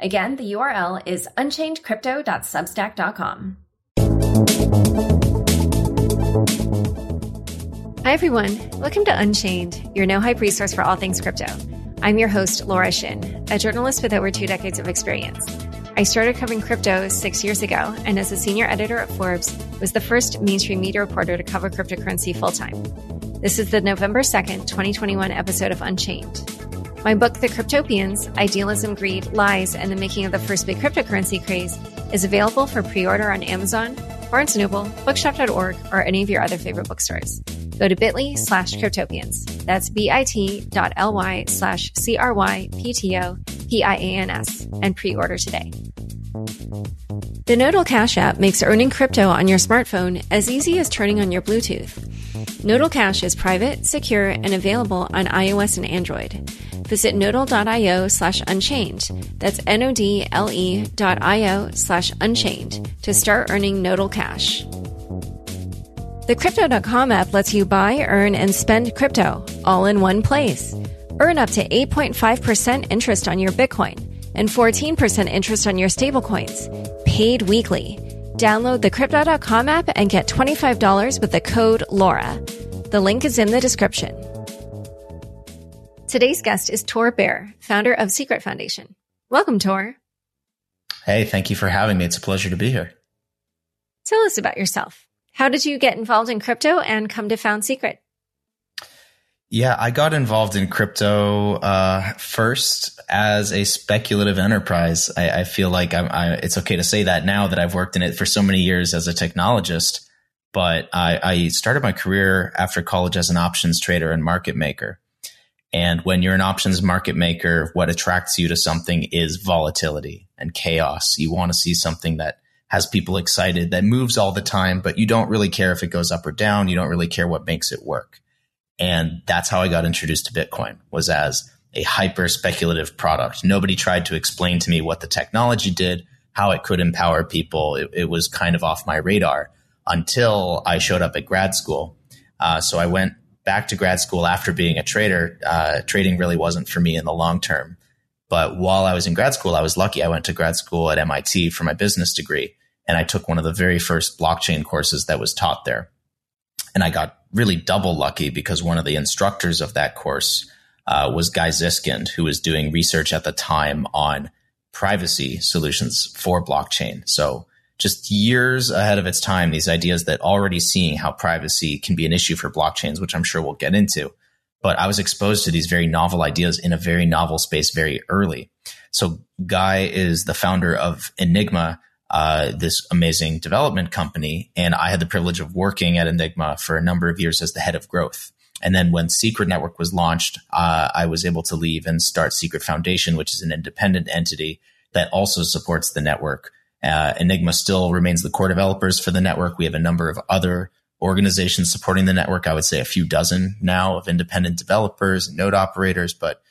Again, the URL is unchainedcrypto.substack.com. Hi, everyone. Welcome to Unchained, your no hype resource for all things crypto. I'm your host, Laura Shin, a journalist with over two decades of experience. I started covering crypto six years ago, and as a senior editor at Forbes, was the first mainstream media reporter to cover cryptocurrency full time. This is the November 2nd, 2021 episode of Unchained. My book, The Cryptopians Idealism, Greed, Lies, and the Making of the First Big Cryptocurrency Craze, is available for pre order on Amazon, Barnes Noble, Bookshop.org, or any of your other favorite bookstores. Go to bit.ly slash cryptopians. That's bit.ly slash C R Y P T O P I A N S and pre order today. The Nodle Cash app makes earning crypto on your smartphone as easy as turning on your Bluetooth. Nodle Cash is private, secure, and available on iOS and Android. Visit nodle.io slash unchained. That's N-O-D-L-E dot I-O slash unchained to start earning Nodle Cash. The Crypto.com app lets you buy, earn, and spend crypto all in one place. Earn up to 8.5% interest on your Bitcoin and 14% interest on your stablecoins, paid weekly. Download the Crypto.com app and get $25 with the code LAURA. The link is in the description. Today's guest is Tor Bair, founder of Secret Foundation. Welcome, Tor. Hey, thank you for having me. It's a pleasure to be here. Tell us about yourself. How did you get involved in crypto and come to found Secret? Yeah, I got involved in crypto uh, first as a speculative enterprise. I, I feel like I, it's okay to say that now that I've worked in it for so many years as a technologist. But I, I started my career after college as an options trader and market maker. And when you're an options market maker, what attracts you to something is volatility and chaos. You want to see something that has people excited, that moves all the time, but you don't really care if it goes up or down. You don't really care what makes it work. And that's how I got introduced to Bitcoin was as a hyper speculative product. Nobody tried to explain to me what the technology did, how it could empower people. It, it was kind of off my radar until I showed up at grad school. Uh, so I went back to grad school after being a trader, uh, trading really wasn't for me in the long term. But while I was in grad school, I was lucky. I went to grad school at MIT for my business degree, and I took one of the very first blockchain courses that was taught there. And I got really double lucky because one of the instructors of that course uh, was Guy Zyskind, who was doing research at the time on privacy solutions for blockchain. So just years ahead of its time, these ideas that already seeing how privacy can be an issue for blockchains, which I'm sure we'll get into. But I was exposed to these very novel ideas in a very novel space very early. So Guy is the founder of Enigma, uh, this amazing development company. And I had the privilege of working at Enigma for a number of years as the head of growth. And then when Secret Network was launched, uh, I was able to leave and start Secret Foundation, which is an independent entity that also supports the network uh, Enigma still remains the core developers for the network. We have a number of other organizations supporting the network. I would say a few dozen now of independent developers node operators. But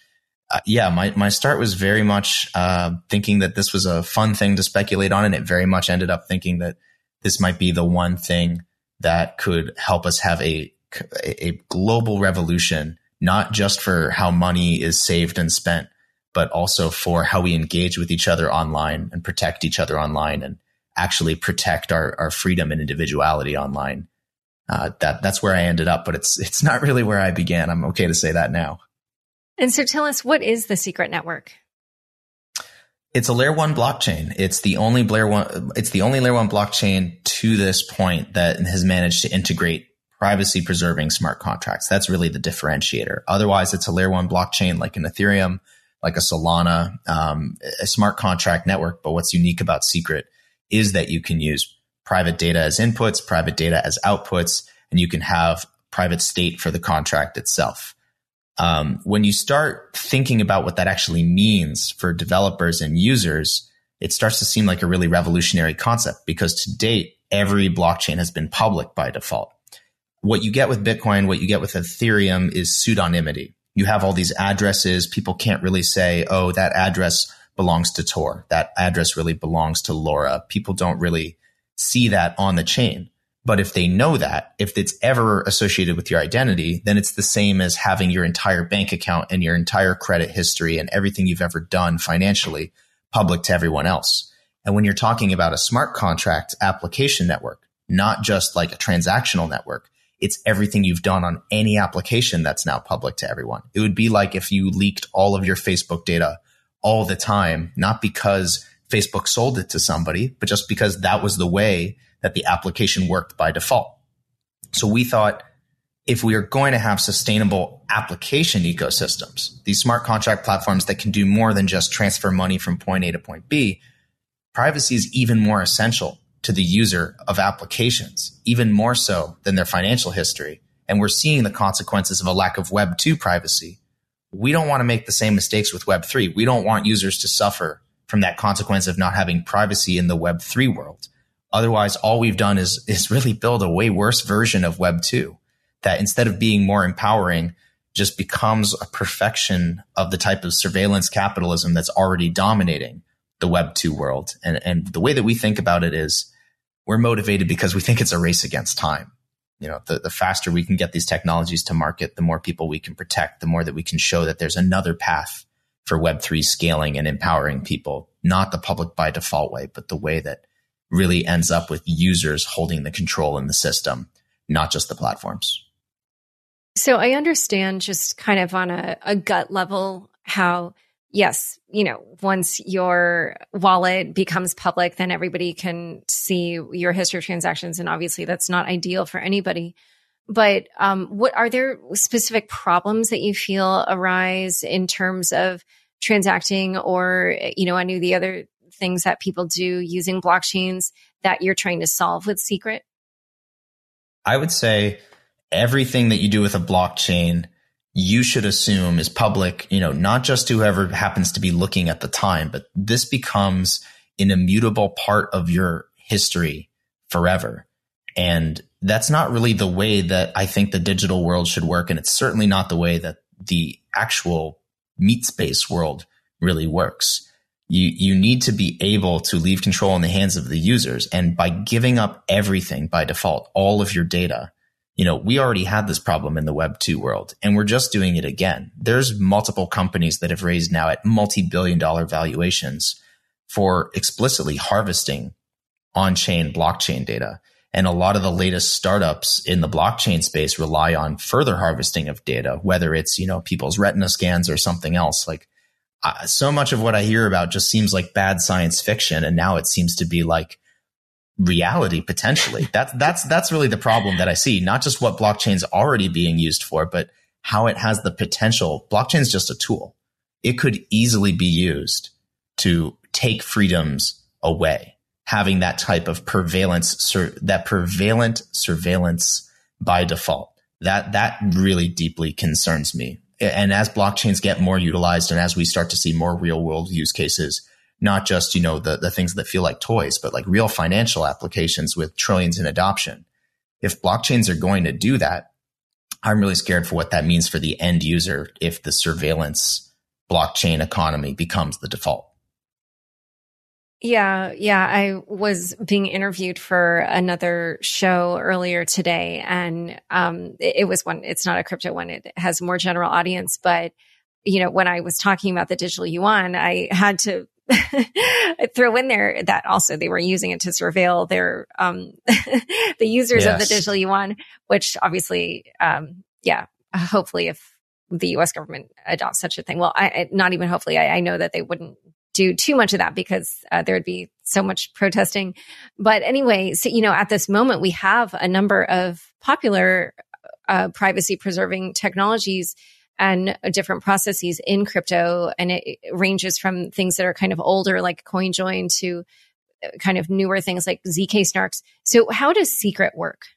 uh, yeah, my, my start was very much uh, thinking that this was a fun thing to speculate on. And it very much ended up thinking that this might be the one thing that could help us have a, a global revolution, not just for how money is saved and spent, but also for how we engage with each other online and protect each other online and actually protect our, our freedom and individuality online. Uh, that that's where I ended up, but it's it's not really where I began. I'm okay to say that now. And so, tell us what is the Secret Network? It's a layer one blockchain. It's the only layer one. It's the only layer one blockchain to this point that has managed to integrate privacy preserving smart contracts. That's really the differentiator. Otherwise, it's a layer one blockchain like an Ethereum like a Solana, um, a smart contract network. But what's unique about Secret is that you can use private data as inputs, private data as outputs, and you can have private state for the contract itself. Um, when you start thinking about what that actually means for developers and users, it starts to seem like a really revolutionary concept because to date, every blockchain has been public by default. What you get with Bitcoin, what you get with Ethereum is pseudonymity. You have all these addresses. People can't really say, oh, that address belongs to Tor. That address really belongs to Laura. People don't really see that on the chain. But if they know that, if it's ever associated with your identity, then it's the same as having your entire bank account and your entire credit history and everything you've ever done financially public to everyone else. And when you're talking about a smart contract application network, not just like a transactional network, it's everything you've done on any application that's now public to everyone. It would be like if you leaked all of your Facebook data all the time, not because Facebook sold it to somebody, but just because that was the way that the application worked by default. So we thought if we are going to have sustainable application ecosystems, these smart contract platforms that can do more than just transfer money from point A to point B, privacy is even more essential to the user of applications, even more so than their financial history. And we're seeing the consequences of a lack of Web 2 privacy. We don't want to make the same mistakes with Web 3. We don't want users to suffer from that consequence of not having privacy in the Web 3 world. Otherwise, all we've done is, is really build a way worse version of Web 2 that instead of being more empowering, just becomes a perfection of the type of surveillance capitalism that's already dominating the Web 2 world. And, and the way that we think about it is we're motivated because we think it's a race against time. You know, the, the faster we can get these technologies to market, the more people we can protect, the more that we can show that there's another path for Web3 scaling and empowering people, not the public by default way, but the way that really ends up with users holding the control in the system, not just the platforms. So I understand just kind of on a, a gut level how yes, you know, once your wallet becomes public, then everybody can see your history of transactions. And obviously that's not ideal for anybody. But um, what are there specific problems that you feel arise in terms of transacting or, you know, I of the other things that people do using blockchains that you're trying to solve with Secret? I would say everything that you do with a blockchain, you should assume is public, you know, not just whoever happens to be looking at the time, but this becomes an immutable part of your history forever. And that's not really the way that I think the digital world should work. And it's certainly not the way that the actual meat space world really works. You, you need to be able to leave control in the hands of the users. And by giving up everything by default, all of your data, you know, we already had this problem in the web two world and we're just doing it again. There's multiple companies that have raised now at multi-billion dollar valuations for explicitly harvesting on-chain blockchain data. And a lot of the latest startups in the blockchain space rely on further harvesting of data, whether it's, you know, people's retina scans or something else. Like uh, so much of what I hear about just seems like bad science fiction. And now it seems to be like reality potentially. That's, that's, that's really the problem that I see. Not just what blockchain's already being used for, but how it has the potential. Blockchain's just a tool. It could easily be used to take freedoms away having that type of prevalence, sur- that prevalent surveillance by default. That, that really deeply concerns me. And as blockchains get more utilized and as we start to see more real world use cases, not just, you know, the, the things that feel like toys, but like real financial applications with trillions in adoption. If blockchains are going to do that, I'm really scared for what that means for the end user if the surveillance blockchain economy becomes the default. Yeah, yeah. I was being interviewed for another show earlier today, and um, it, it, was one. It's not a crypto one. It has more general audience, but you know, when I was talking about the digital yuan, I had to throw in there that also they were using it to surveil their um, the users yes. of the digital yuan, which obviously, um, yeah, hopefully, if the U.S. government adopts such a thing, well, I, not even hopefully, I, I know that they wouldn't do too much of that because uh, there would be so much protesting. But anyway, so, you know, at this moment, we have a number of popular uh, privacy preserving technologies and different processes in crypto. And it, ranges from things that are kind of older, like CoinJoin, to uh, kind of newer things like ZK snarks. So, how does Secret work?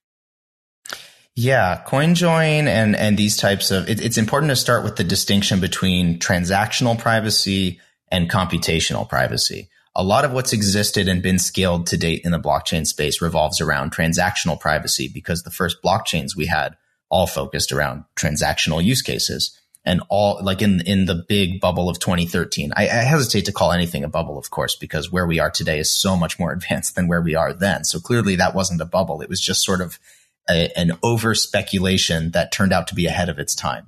Yeah, CoinJoin and and these types of it, it's important to start with the distinction between transactional privacy and computational privacy. a lot of what's existed and been scaled to date in the blockchain space revolves around transactional privacy because the first blockchains we had all focused around transactional use cases and all like in in the big bubble of 2013 I, I, hesitate to call anything a bubble of course because where we are today is so much more advanced than where we are then. So clearly that wasn't a bubble. It was just sort of a, an over speculation that turned out to be ahead of its time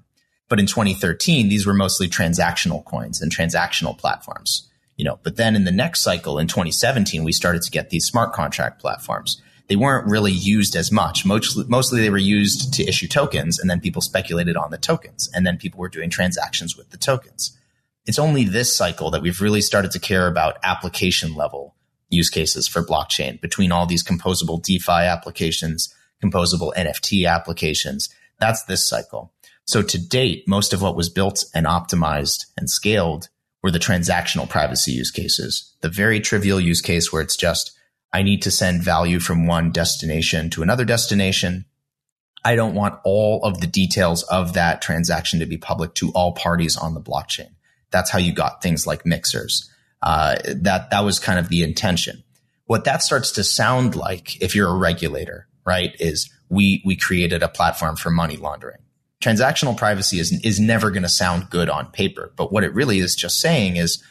but in 2013 these were mostly transactional coins and transactional platforms you know but then in the next cycle in 2017 we started to get these smart contract platforms they weren't really used as much. Mostly, mostly they were used to issue tokens and then people speculated on the tokens and then people were doing transactions with the tokens. It's only this cycle that we've really started to care about application level use cases for blockchain between all these composable DeFi applications, composable NFT applications. That's this cycle. So to date, most of what was built and optimized and scaled were the transactional privacy use cases, the very trivial use case where it's just I need to send value from one destination to another destination. I don't want all of the details of that transaction to be public to all parties on the blockchain. That's how you got things like mixers. Uh, that that was kind of the intention. What that starts to sound like, if you're a regulator, right, is we we created a platform for money laundering. Transactional privacy is is never going to sound good on paper, but what it really is just saying is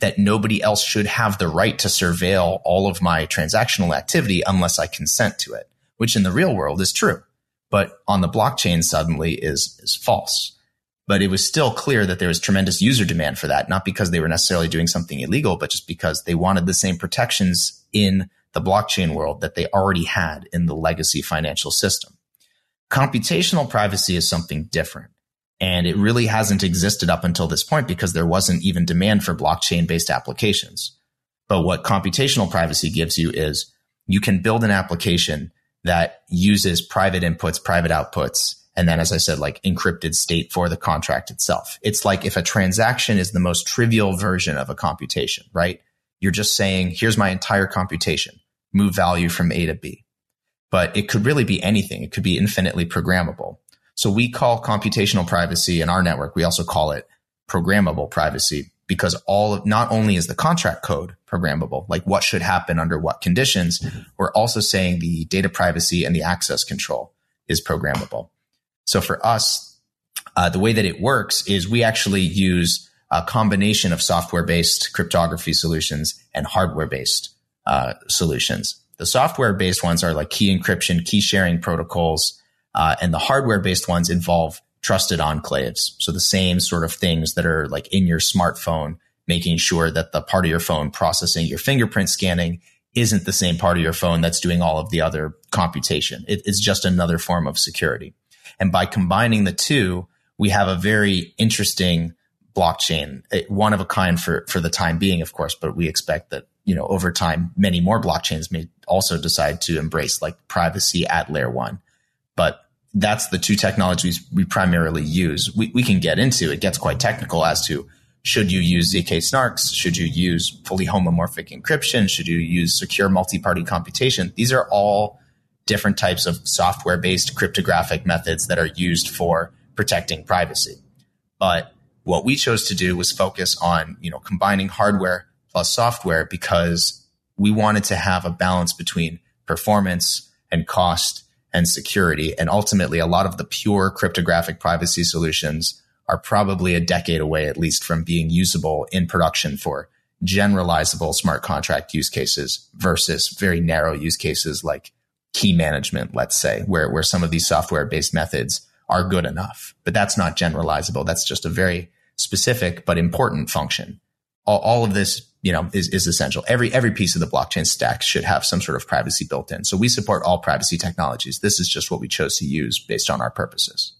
that nobody else should have the right to surveil all of my transactional activity unless I consent to it, which in the real world is true. But on the blockchain suddenly is, is false. But it was still clear that there was tremendous user demand for that, not because they were necessarily doing something illegal, but just because they wanted the same protections in the blockchain world that they already had in the legacy financial system. Computational privacy is something different. And it really hasn't existed up until this point because there wasn't even demand for blockchain based applications. But what computational privacy gives you is you can build an application that uses private inputs, private outputs, and then, as I said, like encrypted state for the contract itself. It's like if a transaction is the most trivial version of a computation, right? You're just saying, here's my entire computation, move value from A to B. But it could really be anything. It could be infinitely programmable. So we call computational privacy in our network, we also call it programmable privacy because all of, not only is the contract code programmable, like what should happen under what conditions, mm-hmm. we're also saying the data privacy and the access control is programmable. So for us, uh, the way that it works is we actually use a combination of software based cryptography solutions and hardware based uh, solutions. The software based ones are like key encryption, key sharing protocols, uh, and the hardware based ones involve trusted enclaves. So the same sort of things that are like in your smartphone, making sure that the part of your phone processing your fingerprint scanning isn't the same part of your phone that's doing all of the other computation. It, it's just another form of security. And by combining the two, we have a very interesting blockchain, one of a kind for, for the time being, of course, but we expect that, you know, over time, many more blockchains may also decide to embrace like privacy at layer one. But that's the two technologies we primarily use. We, we can get into it gets quite technical as to should you use ZK snarks? Should you use fully homomorphic encryption? Should you use secure multi-party computation? These are all different types of software based cryptographic methods that are used for protecting privacy. But what we chose to do was focus on, you know, combining hardware plus software because we wanted to have a balance between performance and cost and security. And ultimately, a lot of the pure cryptographic privacy solutions are probably a decade away, at least from being usable in production for generalizable smart contract use cases versus very narrow use cases like key management, let's say, where, where some of these software based methods are good enough. But that's not generalizable. That's just a very specific but important function. All, all of this you know, is, is essential. Every, every piece of the blockchain stack should have some sort of privacy built in. So we support all privacy technologies. This is just what we chose to use based on our purposes.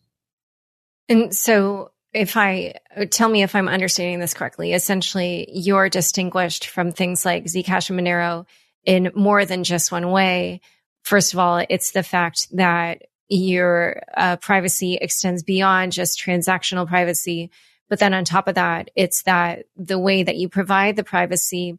And so if I tell me if I'm understanding this correctly, essentially you're distinguished from things like Zcash and Monero in more than just one way. First of all, it's the fact that your uh, privacy extends beyond just transactional privacy but then on top of that, it's that the way that you provide the privacy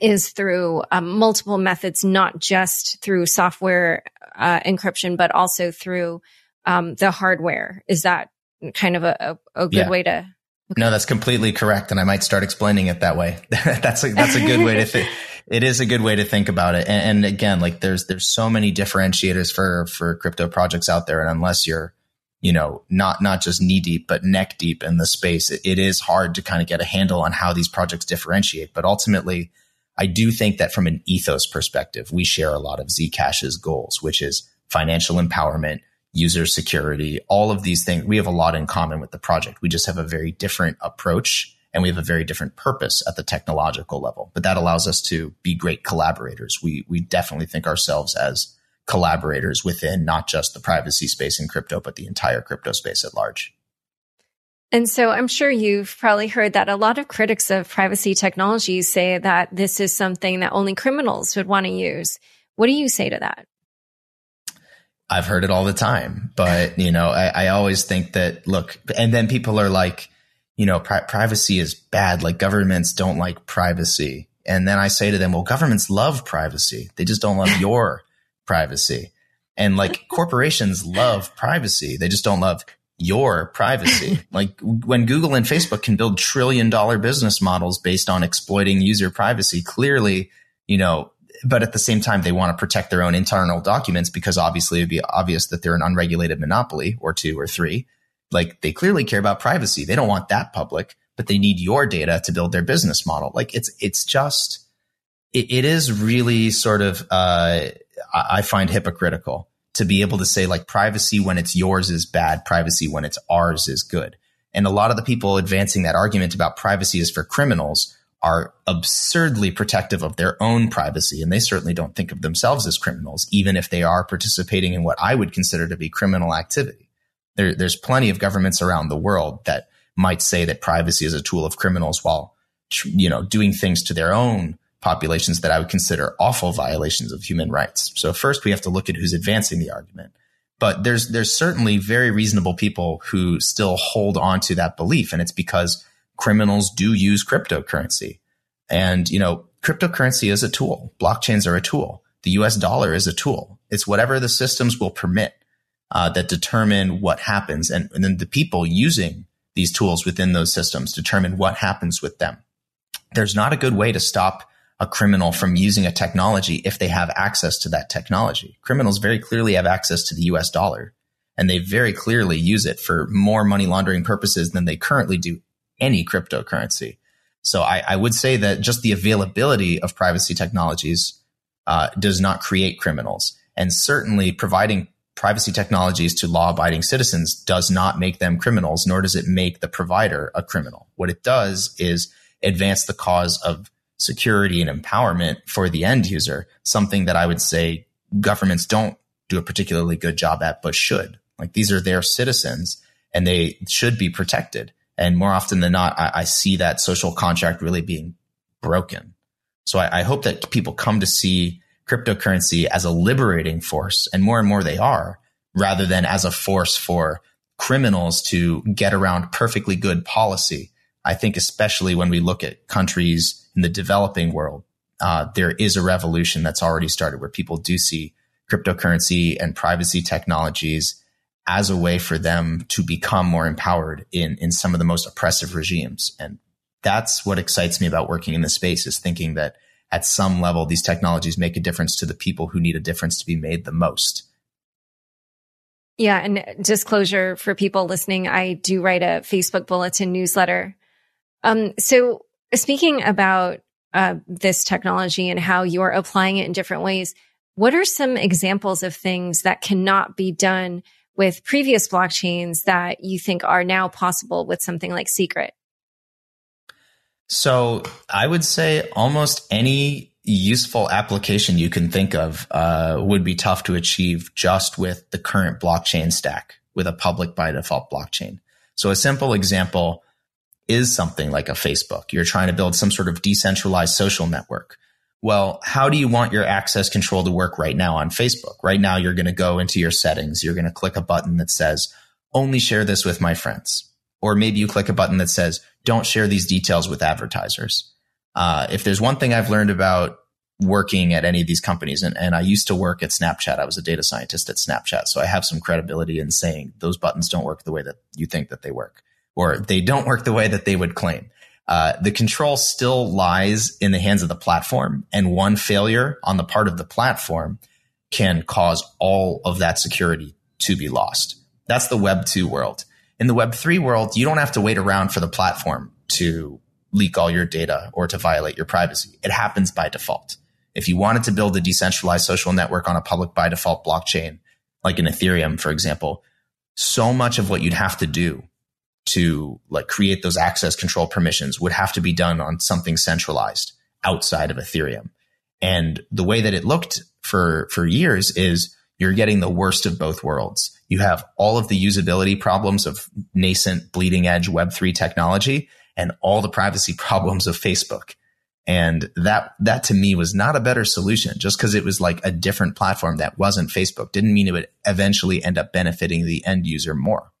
is through um, multiple methods, not just through software uh, encryption, but also through um, the hardware. Is that kind of a, a, a good yeah. way to? Okay. No, that's completely correct, and I might start explaining it that way. that's a, that's a good way to think. It is a good way to think about it. And, and, again, like there's there's so many differentiators for for crypto projects out there, and unless you're you know not not just knee deep but neck deep in the space, it, it is hard to kind of get a handle on how these projects differentiate. But ultimately, I do think that from an ethos perspective, we share a lot of Zcash's goals, which is financial empowerment, user security, all of these things. We have a lot in common with the project. We just have a very different approach and we have a very different purpose at the technological level. But that allows us to be great collaborators. We we definitely think ourselves as collaborators within not just the privacy space in crypto, but the entire crypto space at large. And so I'm sure you've probably heard that a lot of critics of privacy technologies say that this is something that only criminals would want to use. What do you say to that? I've heard it all the time, but you know, I, I always think that look, and then people are like, you know, pri- privacy is bad. Like governments don't like privacy. And then I say to them, well, governments love privacy. They just don't love your privacy. And like corporations love privacy. They just don't love your privacy. like when Google and Facebook can build trillion dollar business models based on exploiting user privacy, clearly, you know, but at the same time, they want to protect their own internal documents because obviously it'd be obvious that they're an unregulated monopoly or two or three. Like they clearly care about privacy. They don't want that public, but they need your data to build their business model. Like it's, it's just, it, it is really sort of, uh, I find hypocritical to be able to say like privacy when it's yours is bad, privacy when it's ours is good. And a lot of the people advancing that argument about privacy is for criminals are absurdly protective of their own privacy. And they certainly don't think of themselves as criminals, even if they are participating in what I would consider to be criminal activity. There, there's plenty of governments around the world that might say that privacy is a tool of criminals while, you know, doing things to their own populations that I would consider awful violations of human rights. So first we have to look at who's advancing the argument. But there's, there's certainly very reasonable people who still hold on to that belief. And it's because criminals do use cryptocurrency. And, you know, cryptocurrency is a tool. Blockchains are a tool. The US dollar is a tool. It's whatever the systems will permit uh, that determine what happens. And, and then the people using these tools within those systems determine what happens with them. There's not a good way to stop a criminal from using a technology if they have access to that technology. Criminals very clearly have access to the US dollar and they very clearly use it for more money laundering purposes than they currently do any cryptocurrency. So I, I would say that just the availability of privacy technologies uh, does not create criminals. And certainly providing privacy technologies to law abiding citizens does not make them criminals, nor does it make the provider a criminal. What it does is advance the cause of security and empowerment for the end user, something that I would say governments don't do a particularly good job at, but should. Like these are their citizens and they should be protected. And more often than not, I, I see that social contract really being broken. So I, I hope that people come to see cryptocurrency as a liberating force, and more and more they are, rather than as a force for criminals to get around perfectly good policy. I think especially when we look at countries in the developing world, uh, there is a revolution that's already started where people do see cryptocurrency and privacy technologies as a way for them to become more empowered in in some of the most oppressive regimes. And that's what excites me about working in this space is thinking that at some level these technologies make a difference to the people who need a difference to be made the most. Yeah and disclosure for people listening i do write a facebook bulletin newsletter. Um so speaking about uh, this technology and how you're applying it in different ways what are some examples of things that cannot be done with previous blockchains that you think are now possible with something like Secret? So I would say almost any useful application you can think of uh, would be tough to achieve just with the current blockchain stack with a public by default blockchain. So a simple example is something like a Facebook. You're trying to build some sort of decentralized social network well, how do you want your access control to work right now on Facebook? Right now, you're going to go into your settings. You're going to click a button that says, only share this with my friends. Or maybe you click a button that says, don't share these details with advertisers. Uh, if there's one thing I've learned about working at any of these companies, and, and I used to work at Snapchat, I was a data scientist at Snapchat. So I have some credibility in saying those buttons don't work the way that you think that they work. Or they don't work the way that they would claim. Uh, the control still lies in the hands of the platform, and one failure on the part of the platform can cause all of that security to be lost. That's the Web 2 world. In the Web 3 world, you don't have to wait around for the platform to leak all your data or to violate your privacy. It happens by default. If you wanted to build a decentralized social network on a public by default blockchain, like in Ethereum, for example, so much of what you'd have to do to like create those access control permissions would have to be done on something centralized outside of Ethereum. And the way that it looked for, for years is you're getting the worst of both worlds. You have all of the usability problems of nascent bleeding edge Web3 technology and all the privacy problems of Facebook. And that, that to me was not a better solution just because it was like a different platform that wasn't Facebook didn't mean it would eventually end up benefiting the end user more.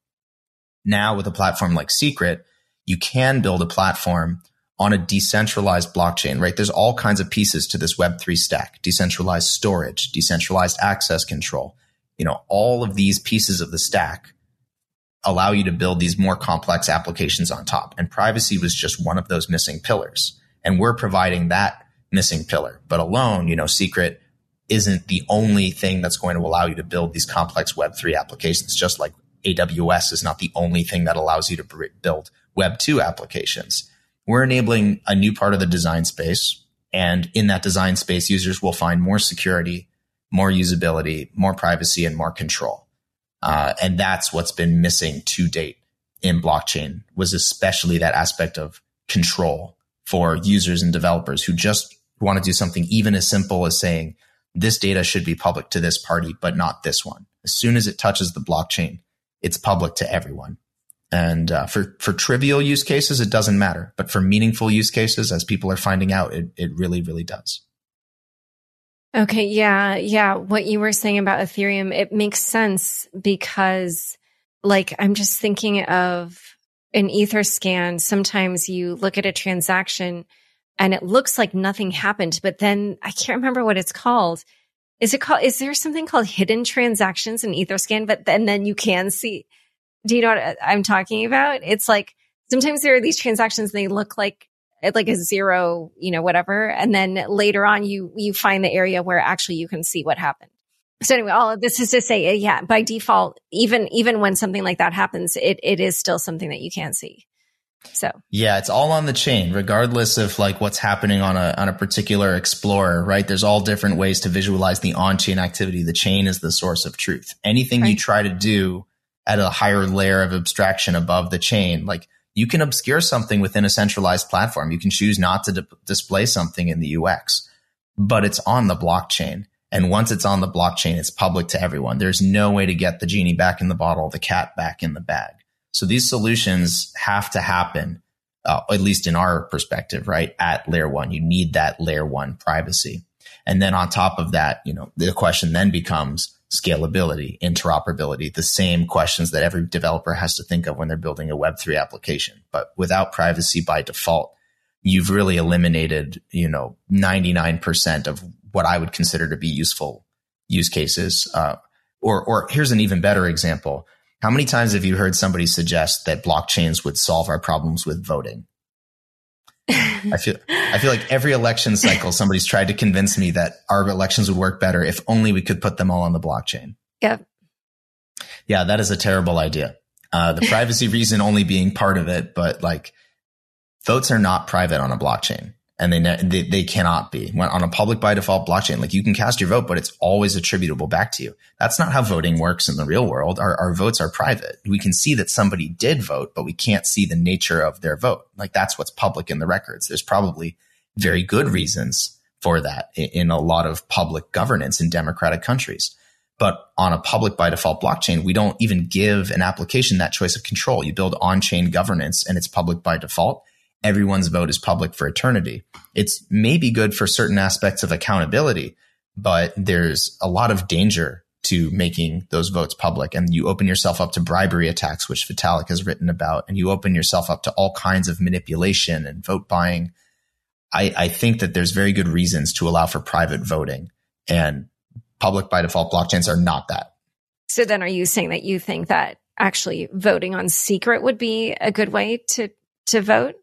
Now with a platform like Secret, you can build a platform on a decentralized blockchain, right? There's all kinds of pieces to this Web3 stack, decentralized storage, decentralized access control. You know, all of these pieces of the stack allow you to build these more complex applications on top. And privacy was just one of those missing pillars. And we're providing that missing pillar. But alone, you know, secret isn't the only thing that's going to allow you to build these complex Web3 applications, just like AWS is not the only thing that allows you to build Web2 applications. We're enabling a new part of the design space. And in that design space, users will find more security, more usability, more privacy, and more control. Uh, and that's what's been missing to date in blockchain was especially that aspect of control for users and developers who just want to do something even as simple as saying this data should be public to this party, but not this one. As soon as it touches the blockchain, it's public to everyone. And uh, for for trivial use cases, it doesn't matter, but for meaningful use cases, as people are finding out, it it really really does. Okay, yeah, yeah. What you were saying about Ethereum, it makes sense because, like, I'm just thinking of an Etherscan. sometimes you look at a transaction and it looks like nothing happened, but then I can't remember what it's called. Is it called, is there something called hidden transactions in Etherscan? But then, then you can see, do you know what I'm talking about? It's like sometimes there are these transactions, they look like, like a zero, you know, whatever. And then later on, you, you find the area where actually you can see what happened. So anyway, all of this is to say, yeah, by default, even even when something like that happens, it it is still something that you can't see. So yeah, it's all on the chain, regardless of like what's happening on a on a particular explorer, right? There's all different ways to visualize the on chain activity. The chain is the source of truth. Anything right. you try to do at a higher layer of abstraction above the chain, like you can obscure something within a centralized platform. You can choose not to di- display something in the UX, but it's on the blockchain. And once it's on the blockchain, it's public to everyone. There's no way to get the genie back in the bottle, the cat back in the bag. So these solutions have to happen, uh, at least in our perspective, right? At layer one, you need that layer one privacy. And then on top of that, you know, the question then becomes scalability, interoperability, the same questions that every developer has to think of when they're building a Web3 application. But without privacy by default, you've really eliminated, you know, 99% of what I would consider to be useful use cases. Uh, or, or here's an even better example. How many times have you heard somebody suggest that blockchains would solve our problems with voting? I feel I feel like every election cycle somebody's tried to convince me that our elections would work better if only we could put them all on the blockchain. Yep. Yeah, that is a terrible idea. Uh, the privacy reason only being part of it, but like votes are not private on a blockchain and they, they, they cannot be when on a public by default blockchain. Like you can cast your vote, but it's always attributable back to you. That's not how voting works in the real world. Our, our votes are private. We can see that somebody did vote, but we can't see the nature of their vote. Like that's what's public in the records. There's probably very good reasons for that in, in a lot of public governance in democratic countries. But on a public by default blockchain, we don't even give an application that choice of control. You build on chain governance and it's public by default everyone's vote is public for eternity. It's maybe good for certain aspects of accountability, but there's a lot of danger to making those votes public. And you open yourself up to bribery attacks, which Vitalik has written about, and you open yourself up to all kinds of manipulation and vote buying. I, I think that there's very good reasons to allow for private voting and public by default blockchains are not that. So then are you saying that you think that actually voting on secret would be a good way to to vote?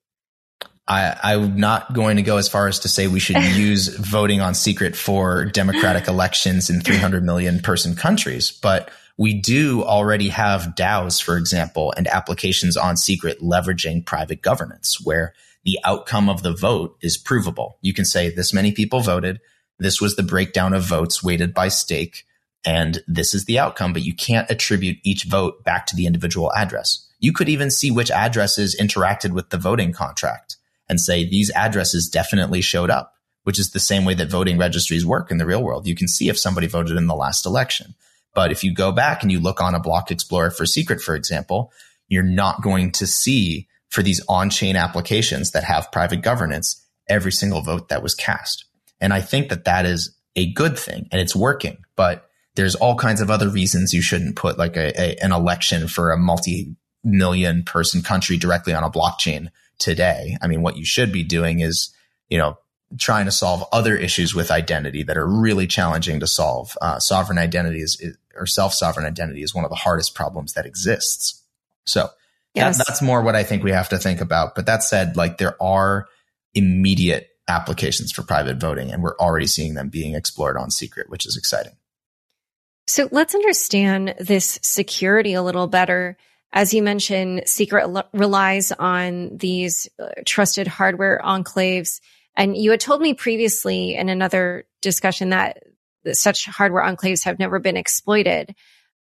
I, am not going to go as far as to say we should use voting on secret for democratic elections in 300 million person countries, but we do already have DAOs, for example, and applications on secret leveraging private governance where the outcome of the vote is provable. You can say this many people voted. This was the breakdown of votes weighted by stake. And this is the outcome, but you can't attribute each vote back to the individual address. You could even see which addresses interacted with the voting contract and say these addresses definitely showed up, which is the same way that voting registries work in the real world. You can see if somebody voted in the last election. But if you go back and you look on a block explorer for secret, for example, you're not going to see for these on chain applications that have private governance every single vote that was cast. And I think that that is a good thing and it's working, but there's all kinds of other reasons you shouldn't put like a, a an election for a multi million person country directly on a blockchain today. I mean, what you should be doing is, you know, trying to solve other issues with identity that are really challenging to solve. Uh, sovereign identity is, is or self sovereign identity is one of the hardest problems that exists. So yes. that, that's more what I think we have to think about. But that said, like there are immediate applications for private voting, and we're already seeing them being explored on secret, which is exciting. So let's understand this security a little better. As you mentioned, Secret relies on these uh, trusted hardware enclaves. And you had told me previously in another discussion that such hardware enclaves have never been exploited.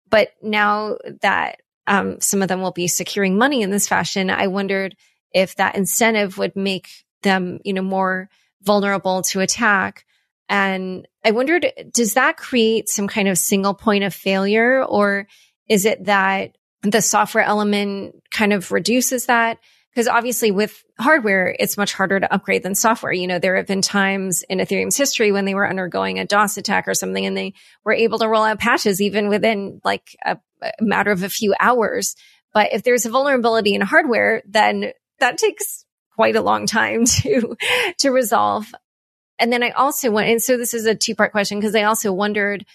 But now that um, some of them will be securing money in this fashion, I wondered if that incentive would make them, you know, more vulnerable to attack. And I wondered, does that create some kind of single point of failure or is it that the software element kind of reduces that. Because obviously with hardware, it's much harder to upgrade than software. You know, there have been times in Ethereum's history when they were undergoing a DOS attack or something and they were able to roll out patches even within like a, a matter of a few hours. But if there's a vulnerability in hardware, then that takes quite a long time to, to resolve. And then I also went, and so this is a two part question because I also wondered,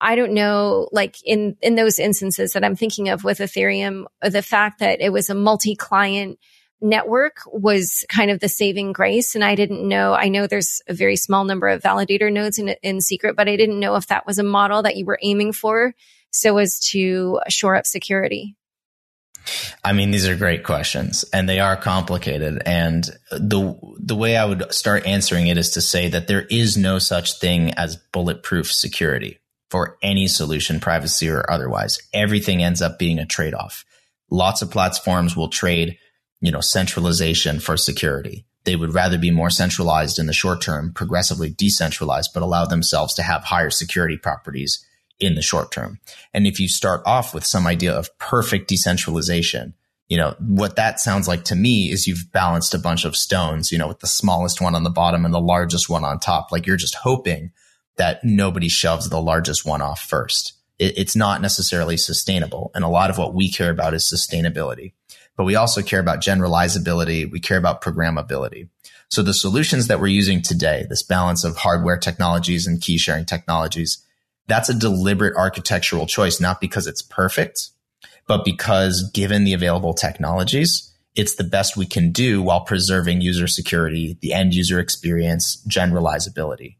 I don't know, like in, in those instances that I'm thinking of with Ethereum, the fact that it was a multi-client network was kind of the saving grace. And I didn't know, I know there's a very small number of validator nodes in, in secret, but I didn't know if that was a model that you were aiming for so as to shore up security. I mean, these are great questions and they are complicated. And the, the way I would start answering it is to say that there is no such thing as bulletproof security for any solution, privacy or otherwise. Everything ends up being a trade off. Lots of platforms will trade, you know, centralization for security. They would rather be more centralized in the short term, progressively decentralized, but allow themselves to have higher security properties in the short term. And if you start off with some idea of perfect decentralization, you know, what that sounds like to me is you've balanced a bunch of stones, you know, with the smallest one on the bottom and the largest one on top. Like you're just hoping that nobody shoves the largest one off first. It, it's not necessarily sustainable. And a lot of what we care about is sustainability, but we also care about generalizability. We care about programmability. So the solutions that we're using today, this balance of hardware technologies and key sharing technologies, that's a deliberate architectural choice, not because it's perfect, but because given the available technologies, it's the best we can do while preserving user security, the end user experience, generalizability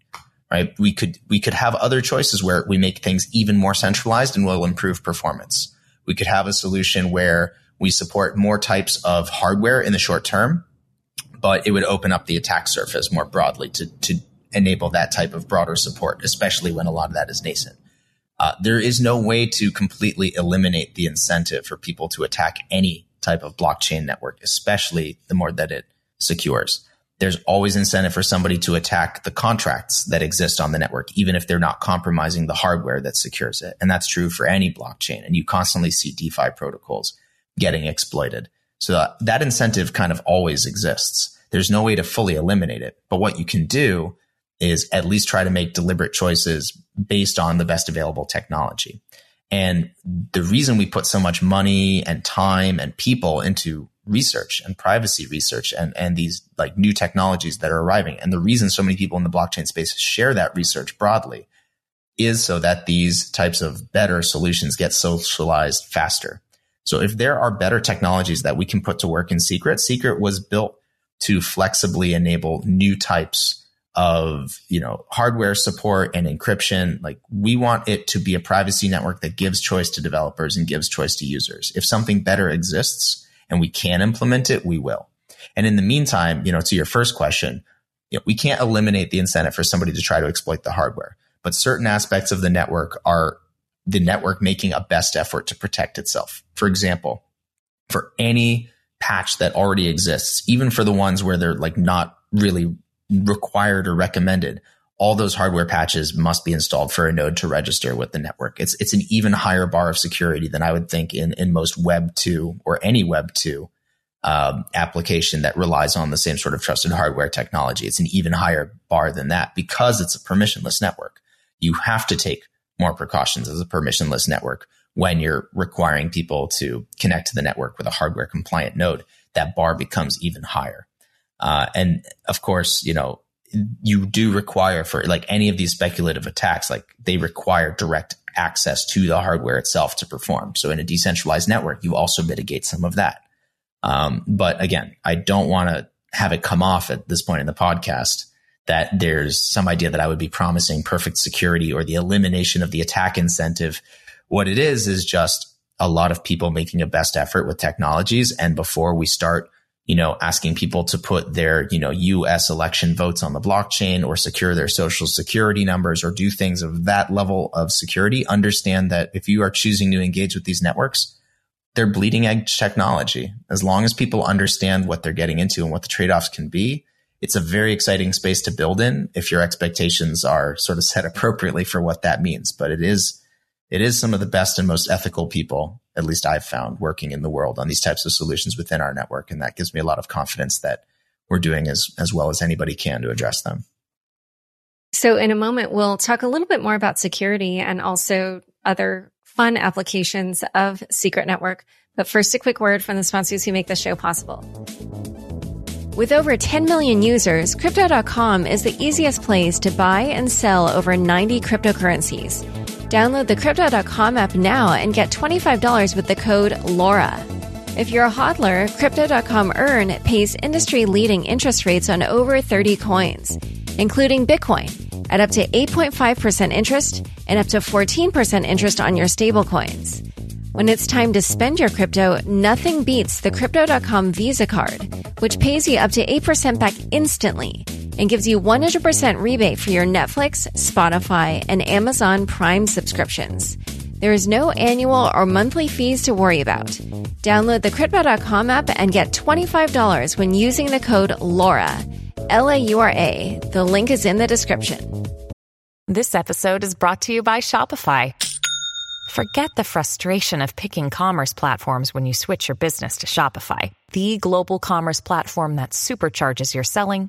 right? We could, we could have other choices where we make things even more centralized and will improve performance. We could have a solution where we support more types of hardware in the short term, but it would open up the attack surface more broadly to, to enable that type of broader support, especially when a lot of that is nascent. Uh, there is no way to completely eliminate the incentive for people to attack any type of blockchain network, especially the more that it secures there's always incentive for somebody to attack the contracts that exist on the network, even if they're not compromising the hardware that secures it. And that's true for any blockchain. And you constantly see DeFi protocols getting exploited. So that, that incentive kind of always exists. There's no way to fully eliminate it. But what you can do is at least try to make deliberate choices based on the best available technology. And the reason we put so much money and time and people into research and privacy research and, and these like new technologies that are arriving. And the reason so many people in the blockchain space share that research broadly is so that these types of better solutions get socialized faster. So if there are better technologies that we can put to work in secret, secret was built to flexibly enable new types of, you know, hardware support and encryption. Like we want it to be a privacy network that gives choice to developers and gives choice to users. If something better exists and we can implement it, we will. And in the meantime, you know, to your first question, you know, we can't eliminate the incentive for somebody to try to exploit the hardware, but certain aspects of the network are the network making a best effort to protect itself. For example, for any patch that already exists, even for the ones where they're like not really required or recommended, all those hardware patches must be installed for a node to register with the network. It's it's an even higher bar of security than I would think in in most Web two or any Web two um, application that relies on the same sort of trusted hardware technology. It's an even higher bar than that because it's a permissionless network. You have to take more precautions as a permissionless network when you're requiring people to connect to the network with a hardware compliant node. That bar becomes even higher. Uh, and of course, you know, you do require for like any of these speculative attacks, like they require direct access to the hardware itself to perform. So in a decentralized network, you also mitigate some of that. Um, but again, I don't want to have it come off at this point in the podcast that there's some idea that I would be promising perfect security or the elimination of the attack incentive. What it is, is just a lot of people making a best effort with technologies. And before we start, you know, asking people to put their, you know, US election votes on the blockchain or secure their social security numbers or do things of that level of security, understand that if you are choosing to engage with these networks, they're bleeding edge technology. As long as people understand what they're getting into and what the trade offs can be, it's a very exciting space to build in if your expectations are sort of set appropriately for what that means. But it is, it is some of the best and most ethical people, at least I've found working in the world on these types of solutions within our network. And that gives me a lot of confidence that we're doing as, as well as anybody can to address them. So in a moment, we'll talk a little bit more about security and also other fun applications of Secret Network. But first, a quick word from the sponsors who make the show possible. With over 10 million users, Crypto.com is the easiest place to buy and sell over 90 cryptocurrencies. Download the Crypto.com app now and get $25 with the code LAURA. If you're a hodler, Crypto.com Earn pays industry leading interest rates on over 30 coins, including Bitcoin, at up to 8.5% interest and up to 14% interest on your stablecoins. When it's time to spend your crypto, nothing beats the Crypto.com Visa card, which pays you up to 8% back instantly and gives you 100% rebate for your Netflix, Spotify, and Amazon Prime subscriptions. There is no annual or monthly fees to worry about. Download the Crypto.com app and get $25 when using the code LAURA. L A U R A. The link is in the description. This episode is brought to you by Shopify. Forget the frustration of picking commerce platforms when you switch your business to Shopify, the global commerce platform that supercharges your selling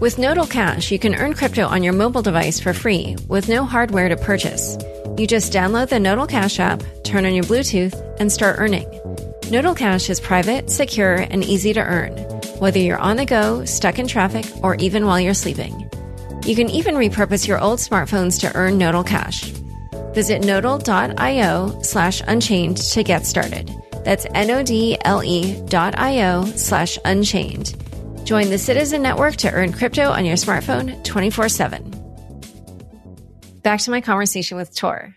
With Nodle Cash, you can earn crypto on your mobile device for free with no hardware to purchase. You just download the Nodle Cash app, turn on your Bluetooth, and start earning. Nodle Cash is private, secure, and easy to earn, whether you're on the go, stuck in traffic, or even while you're sleeping. You can even repurpose your old smartphones to earn Nodle Cash. Visit nodle.io slash unchained to get started. That's N-O-D-L-E dot I-O slash unchained. Join the Citizen Network to earn crypto on your smartphone 24 7. Back to my conversation with Tor.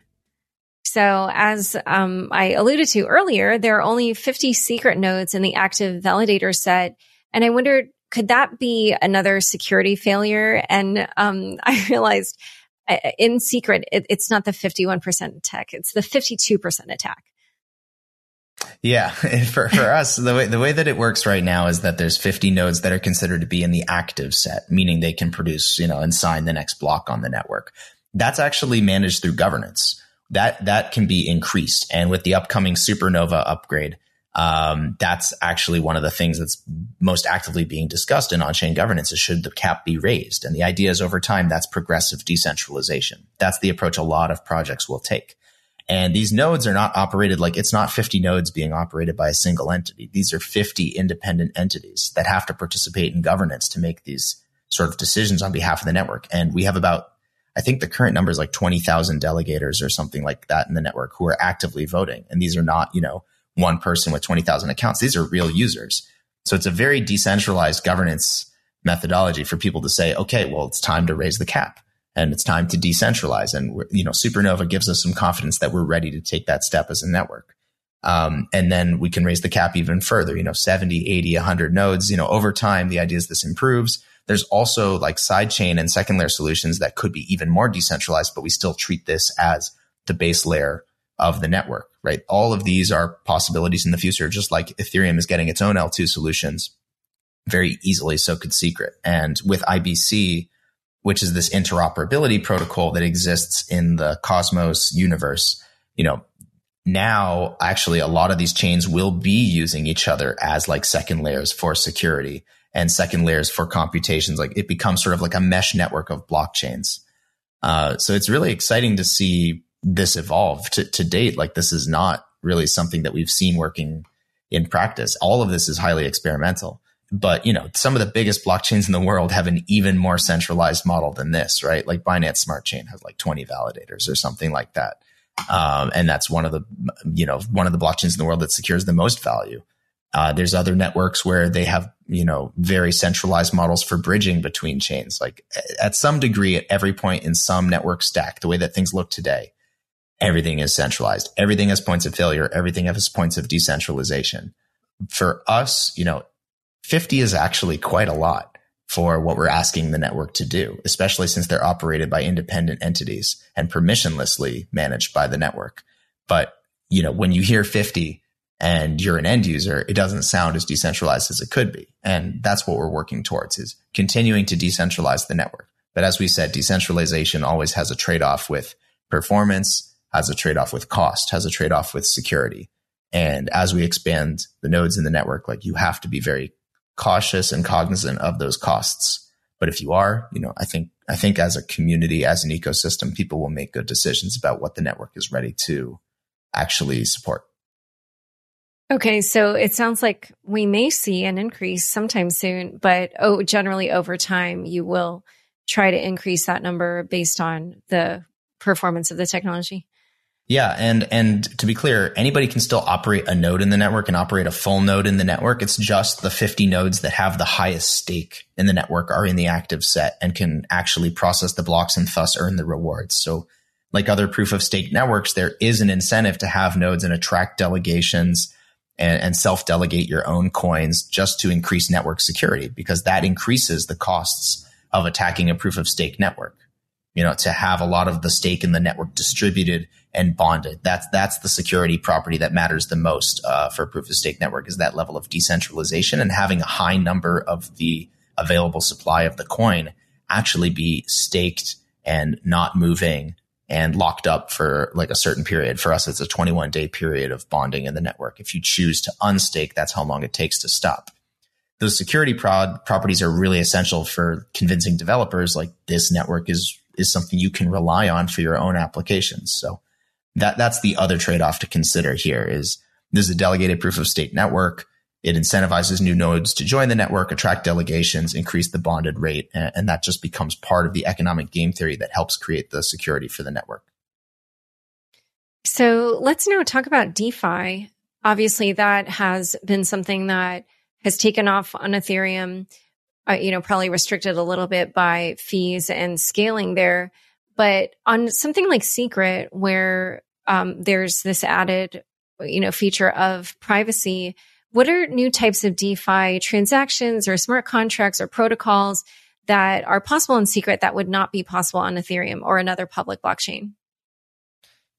So, as um, I alluded to earlier, there are only 50 secret nodes in the active validator set. And I wondered, could that be another security failure? And um, I realized in secret, it, it's not the 51% attack, it's the 52% attack. Yeah, for for us, the way the way that it works right now is that there's 50 nodes that are considered to be in the active set, meaning they can produce, you know, and sign the next block on the network. That's actually managed through governance. That that can be increased, and with the upcoming Supernova upgrade, um, that's actually one of the things that's most actively being discussed in on-chain governance is should the cap be raised? And the idea is over time that's progressive decentralization. That's the approach a lot of projects will take. And these nodes are not operated like it's not 50 nodes being operated by a single entity. These are 50 independent entities that have to participate in governance to make these sort of decisions on behalf of the network. And we have about, I think the current number is like 20,000 delegators or something like that in the network who are actively voting. And these are not, you know, one person with 20,000 accounts. These are real users. So it's a very decentralized governance methodology for people to say, okay, well, it's time to raise the cap and it's time to decentralize. And you know, Supernova gives us some confidence that we're ready to take that step as a network. Um, and then we can raise the cap even further, you know, 70, 80, 100 nodes, you know, over time, the idea is this improves. There's also like sidechain and second layer solutions that could be even more decentralized, but we still treat this as the base layer of the network, right? All of these are possibilities in the future, just like Ethereum is getting its own L2 solutions very easily. So could Secret. And with IBC, which is this interoperability protocol that exists in the Cosmos universe. You know, now actually a lot of these chains will be using each other as like second layers for security and second layers for computations. Like it becomes sort of like a mesh network of blockchains. Uh, so it's really exciting to see this evolve to, to date. Like this is not really something that we've seen working in practice. All of this is highly experimental but you know some of the biggest blockchains in the world have an even more centralized model than this right? Like binance smart chain has like 20 validators or something like that. Um, and that's one of the you know one of the blockchains in the world that secures the most value. Uh, there's other networks where they have you know very centralized models for bridging between chains. Like at some degree at every point in some network stack the way that things look today everything is centralized. Everything has points of failure. Everything has points of decentralization. For us you know 50 is actually quite a lot for what we're asking the network to do, especially since they're operated by independent entities and permissionlessly managed by the network. But, you know, when you hear 50 and you're an end user, it doesn't sound as decentralized as it could be. And that's what we're working towards is continuing to decentralize the network. But as we said, decentralization always has a trade off with performance, has a trade off with cost, has a trade off with security. And as we expand the nodes in the network, like you have to be very cautious and cognizant of those costs. But if you are, you know, I think, I think as a community, as an ecosystem, people will make good decisions about what the network is ready to actually support. Okay, so it sounds like we may see an increase sometime soon, but oh, generally over time, you will try to increase that number based on the performance of the technology. Yeah, and and to be clear, anybody can still operate a node in the network and operate a full node in the network. It's just the 50 nodes that have the highest stake in the network are in the active set and can actually process the blocks and thus earn the rewards. So like other proof of stake networks, there is an incentive to have nodes and attract delegations and, and self delegate your own coins just to increase network security because that increases the costs of attacking a proof of stake network. You know, to have a lot of the stake in the network distributed and bonded. That's that's the security property that matters the most uh, for proof of stake network is that level of decentralization and having a high number of the available supply of the coin actually be staked and not moving and locked up for like a certain period. For us, it's a 21 day period of bonding in the network. If you choose to unstake, that's how long it takes to stop. Those security prod properties are really essential for convincing developers like this network is is something you can rely on for your own applications. So that that's the other trade-off to consider here is this is a delegated proof of stake network. It incentivizes new nodes to join the network, attract delegations, increase the bonded rate, and, and that just becomes part of the economic game theory that helps create the security for the network. So let's now talk about DeFi. Obviously, that has been something that has taken off on Ethereum. Uh, you know, probably restricted a little bit by fees and scaling there. But on something like Secret, where um, there's this added, you know, feature of privacy, what are new types of DeFi transactions or smart contracts or protocols that are possible in secret that would not be possible on Ethereum or another public blockchain?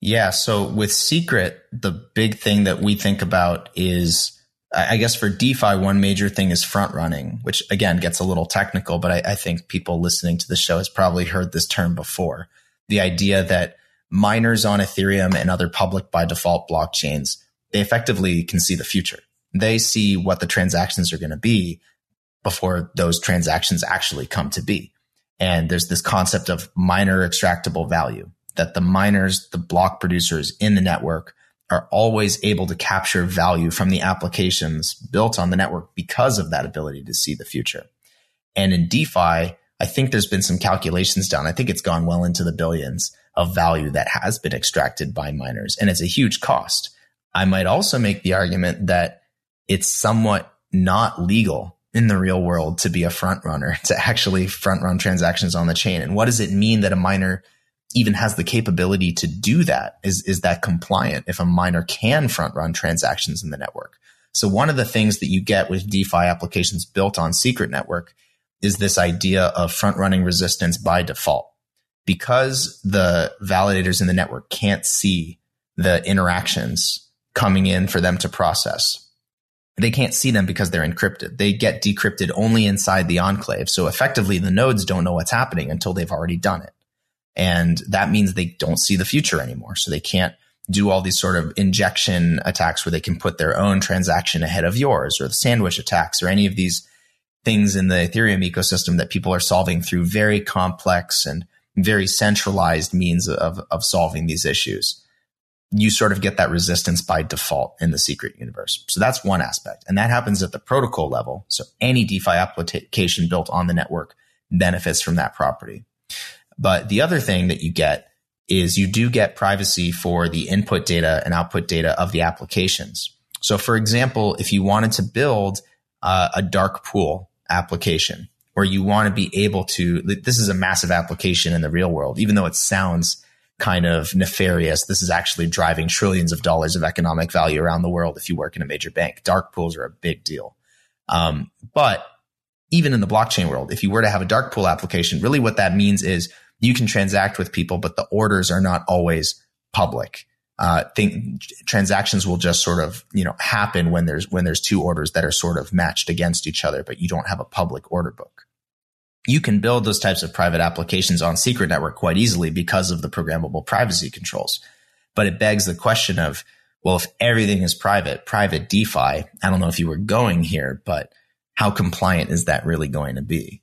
Yeah. So with secret, the big thing that we think about is, I guess for DeFi, one major thing is front running, which again gets a little technical, but I, I think people listening to the show has probably heard this term before. The idea that miners on Ethereum and other public by default blockchains, they effectively can see the future. They see what the transactions are going to be before those transactions actually come to be. And there's this concept of miner extractable value that the miners, the block producers in the network are always able to capture value from the applications built on the network because of that ability to see the future. And in DeFi, I think there's been some calculations done. I think it's gone well into the billions of value that has been extracted by miners and it's a huge cost. I might also make the argument that it's somewhat not legal in the real world to be a front runner, to actually front run transactions on the chain. And what does it mean that a miner even has the capability to do that? Is, is that compliant if a miner can front run transactions in the network? So one of the things that you get with DeFi applications built on secret network is this idea of front running resistance by default. Because the validators in the network can't see the interactions coming in for them to process, they can't see them because they're encrypted. They get decrypted only inside the enclave. So effectively, the nodes don't know what's happening until they've already done it. And that means they don't see the future anymore. So they can't do all these sort of injection attacks where they can put their own transaction ahead of yours or the sandwich attacks or any of these things in the Ethereum ecosystem that people are solving through very complex and very centralized means of, of solving these issues. You sort of get that resistance by default in the secret universe. So that's one aspect. And that happens at the protocol level. So any DeFi application built on the network benefits from that property. But the other thing that you get is you do get privacy for the input data and output data of the applications. So for example, if you wanted to build uh, a dark pool application where you want to be able to, this is a massive application in the real world, even though it sounds kind of nefarious. This is actually driving trillions of dollars of economic value around the world if you work in a major bank. Dark pools are a big deal. Um, but even in the blockchain world, if you were to have a dark pool application, really what that means is you can transact with people, but the orders are not always public. Uh, think transactions will just sort of, you know, happen when there's, when there's two orders that are sort of matched against each other, but you don't have a public order book. You can build those types of private applications on secret network quite easily because of the programmable privacy controls. But it begs the question of, well, if everything is private, private DeFi, I don't know if you were going here, but how compliant is that really going to be?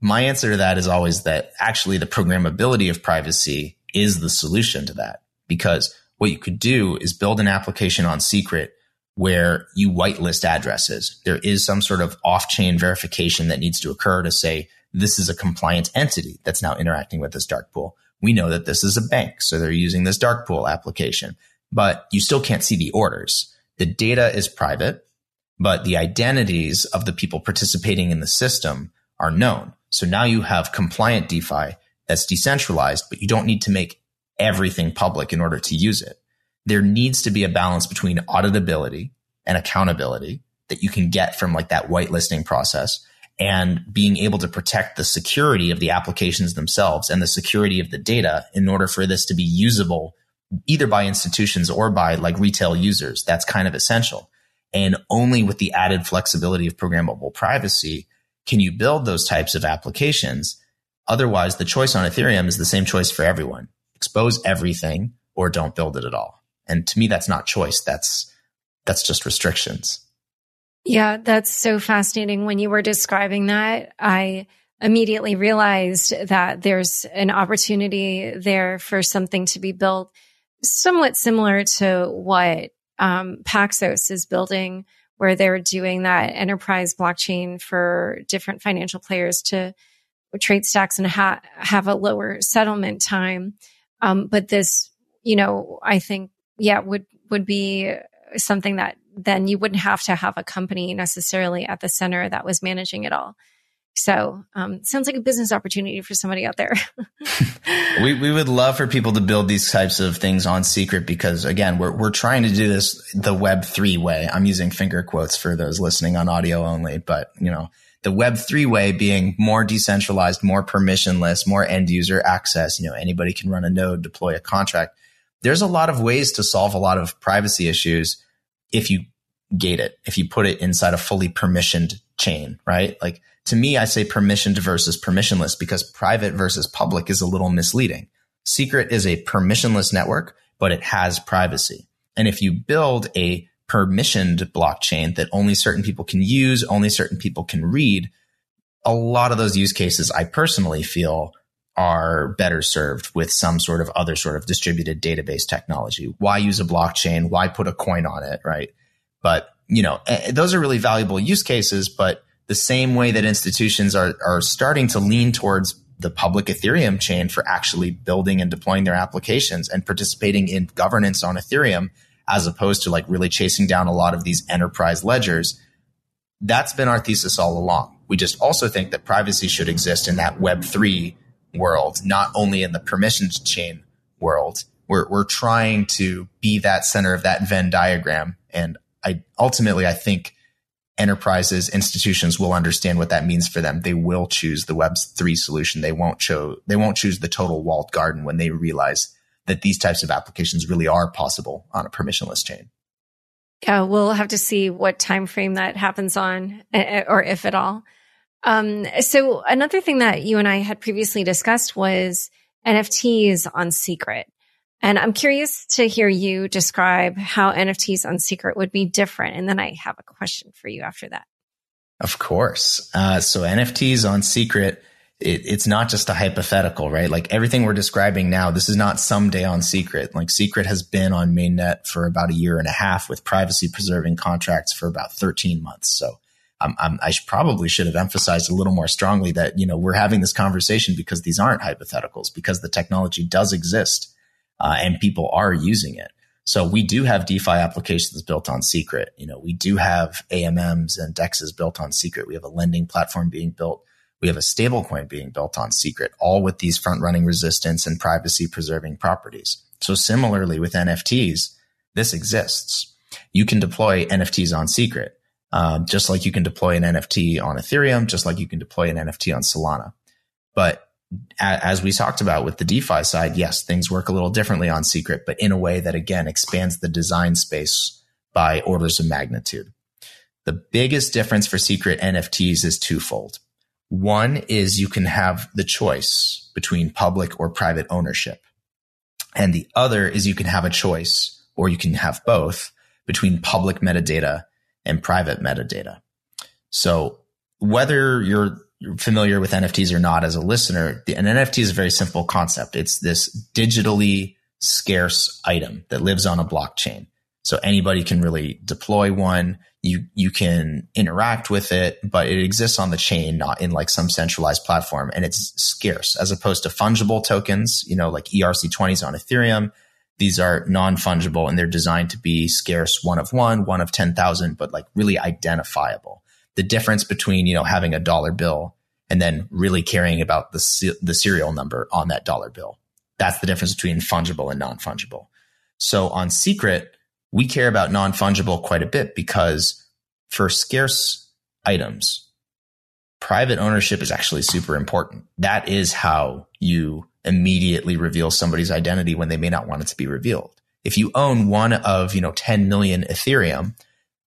My answer to that is always that actually the programmability of privacy is the solution to that because what you could do is build an application on secret where you whitelist addresses. There is some sort of off chain verification that needs to occur to say this is a compliant entity that's now interacting with this dark pool. We know that this is a bank. So they're using this dark pool application, but you still can't see the orders. The data is private, but the identities of the people participating in the system are known. So now you have compliant DeFi that's decentralized, but you don't need to make everything public in order to use it. There needs to be a balance between auditability and accountability that you can get from like that whitelisting process and being able to protect the security of the applications themselves and the security of the data in order for this to be usable either by institutions or by like retail users. That's kind of essential. And only with the added flexibility of programmable privacy can you build those types of applications? Otherwise, the choice on Ethereum is the same choice for everyone. Expose everything or don't build it at all. And to me, that's not choice. That's, that's just restrictions. Yeah, that's so fascinating. When you were describing that, I immediately realized that there's an opportunity there for something to be built somewhat similar to what um, Paxos is building where they're doing that enterprise blockchain for different financial players to trade stacks and ha- have a lower settlement time. Um, but this, you know, I think, yeah, would, would be something that then you wouldn't have to have a company necessarily at the center that was managing it all. So, um, sounds like a business opportunity for somebody out there. we, we would love for people to build these types of things on secret because again, we're, we're trying to do this the web three way. I'm using finger quotes for those listening on audio only, but you know, The Web3 way being more decentralized, more permissionless, more end user access. You know, anybody can run a node, deploy a contract. There's a lot of ways to solve a lot of privacy issues if you gate it, if you put it inside a fully permissioned chain, right? Like to me, I say permissioned versus permissionless because private versus public is a little misleading. Secret is a permissionless network, but it has privacy. And if you build a permissioned blockchain that only certain people can use, only certain people can read, a lot of those use cases I personally feel are better served with some sort of other sort of distributed database technology. Why use a blockchain? Why put a coin on it? Right. But, you know, eh, those are really valuable use cases, but the same way that institutions are, are starting to lean towards the public Ethereum chain for actually building and deploying their applications and participating in governance on Ethereum, as opposed to like really chasing down a lot of these enterprise ledgers. That's been our thesis all along. We just also think that privacy should exist in that Web3 world, not only in the permissioned chain world. We're, we're trying to be that center of that Venn diagram. And I ultimately, I think enterprises, institutions will understand what that means for them. They will choose the Web3 solution. They won't show, they won't choose the total walled garden when they realize that these types of applications really are possible on a permissionless chain. Yeah, we'll have to see what time frame that happens on, or if at all. Um, so another thing that you and I had previously discussed was NFTs on Secret. And I'm curious to hear you describe how NFTs on Secret would be different. And then I have a question for you after that. Of course. Uh, so NFTs on Secret it, it's not just a hypothetical, right? Like everything we're describing now, this is not someday on Secret. Like Secret has been on mainnet for about a year and a half with privacy preserving contracts for about 13 months. So I'm, i should probably should have emphasized a little more strongly that, you know, we're having this conversation because these aren't hypotheticals, because the technology does exist uh, and people are using it. So we do have DeFi applications built on Secret. You know, we do have AMMs and DEXs built on Secret. We have a lending platform being built we have a stablecoin being built on secret, all with these front running resistance and privacy preserving properties. So similarly with NFTs, this exists. You can deploy NFTs on secret, um, just like you can deploy an NFT on Ethereum, just like you can deploy an NFT on Solana. But as we talked about with the DeFi side, yes, things work a little differently on secret, but in a way that again expands the design space by orders of magnitude. The biggest difference for secret NFTs is twofold. One is you can have the choice between public or private ownership. And the other is you can have a choice or you can have both between public metadata and private metadata. So whether you're familiar with NFTs or not as a listener, an NFT is a very simple concept. It's this digitally scarce item that lives on a blockchain. So anybody can really deploy one you you can interact with it, but it exists on the chain, not in like some centralized platform, and it's scarce as opposed to fungible tokens. You know, like ERC20s on Ethereum. These are non fungible and they're designed to be scarce, one of one, one of ten thousand, but like really identifiable. The difference between you know having a dollar bill and then really caring about the the serial number on that dollar bill. That's the difference between fungible and non fungible. So on Secret we care about non fungible quite a bit because for scarce items, private ownership is actually super important. That is how you immediately reveal somebody's identity when they may not want it to be revealed. If you own one of, you know, 10 million Ethereum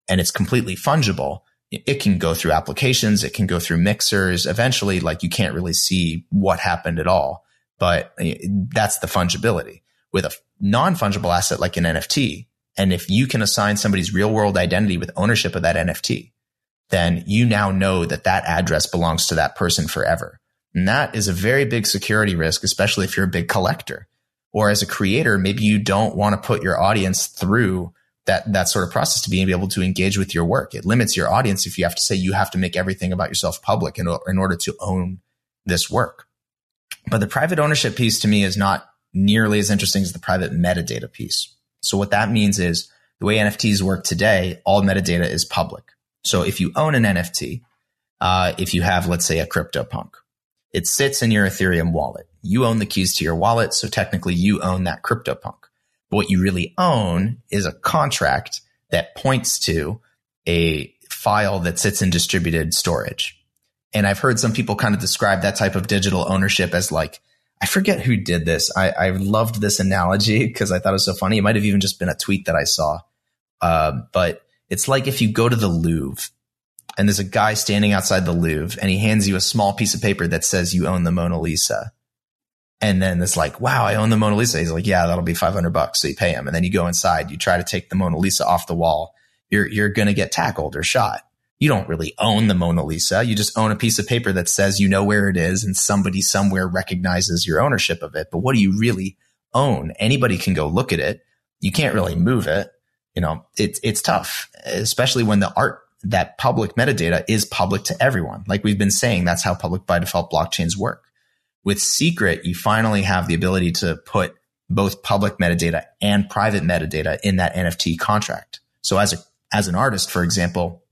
and it's completely fungible, it can go through applications. It can go through mixers. Eventually, like you can't really see what happened at all, but eh, that's the fungibility with a non fungible asset like an NFT. And if you can assign somebody's real world identity with ownership of that NFT, then you now know that that address belongs to that person forever. And that is a very big security risk, especially if you're a big collector or as a creator, maybe you don't want to put your audience through that, that sort of process to being able to engage with your work. It limits your audience if you have to say you have to make everything about yourself public in, in order to own this work. But the private ownership piece to me is not nearly as interesting as the private metadata piece. So what that means is the way NFTs work today, all metadata is public. So if you own an NFT, uh, if you have, let's say, a CryptoPunk, it sits in your Ethereum wallet. You own the keys to your wallet. So technically you own that CryptoPunk. But what you really own is a contract that points to a file that sits in distributed storage. And I've heard some people kind of describe that type of digital ownership as like, I forget who did this. I, I loved this analogy because I thought it was so funny. It might have even just been a tweet that I saw. Uh, but it's like if you go to the Louvre and there's a guy standing outside the Louvre and he hands you a small piece of paper that says you own the Mona Lisa. And then it's like, wow, I own the Mona Lisa. He's like, yeah, that'll be 500 bucks. So you pay him. And then you go inside, you try to take the Mona Lisa off the wall. You're, you're going to get tackled or shot you don't really own the Mona Lisa. You just own a piece of paper that says you know where it is and somebody somewhere recognizes your ownership of it. But what do you really own? Anybody can go look at it. You can't really move it. You know, it's, it's tough, especially when the art, that public metadata is public to everyone. Like we've been saying, that's how public by default blockchains work. With secret, you finally have the ability to put both public metadata and private metadata in that NFT contract. So as a, as an artist, for example,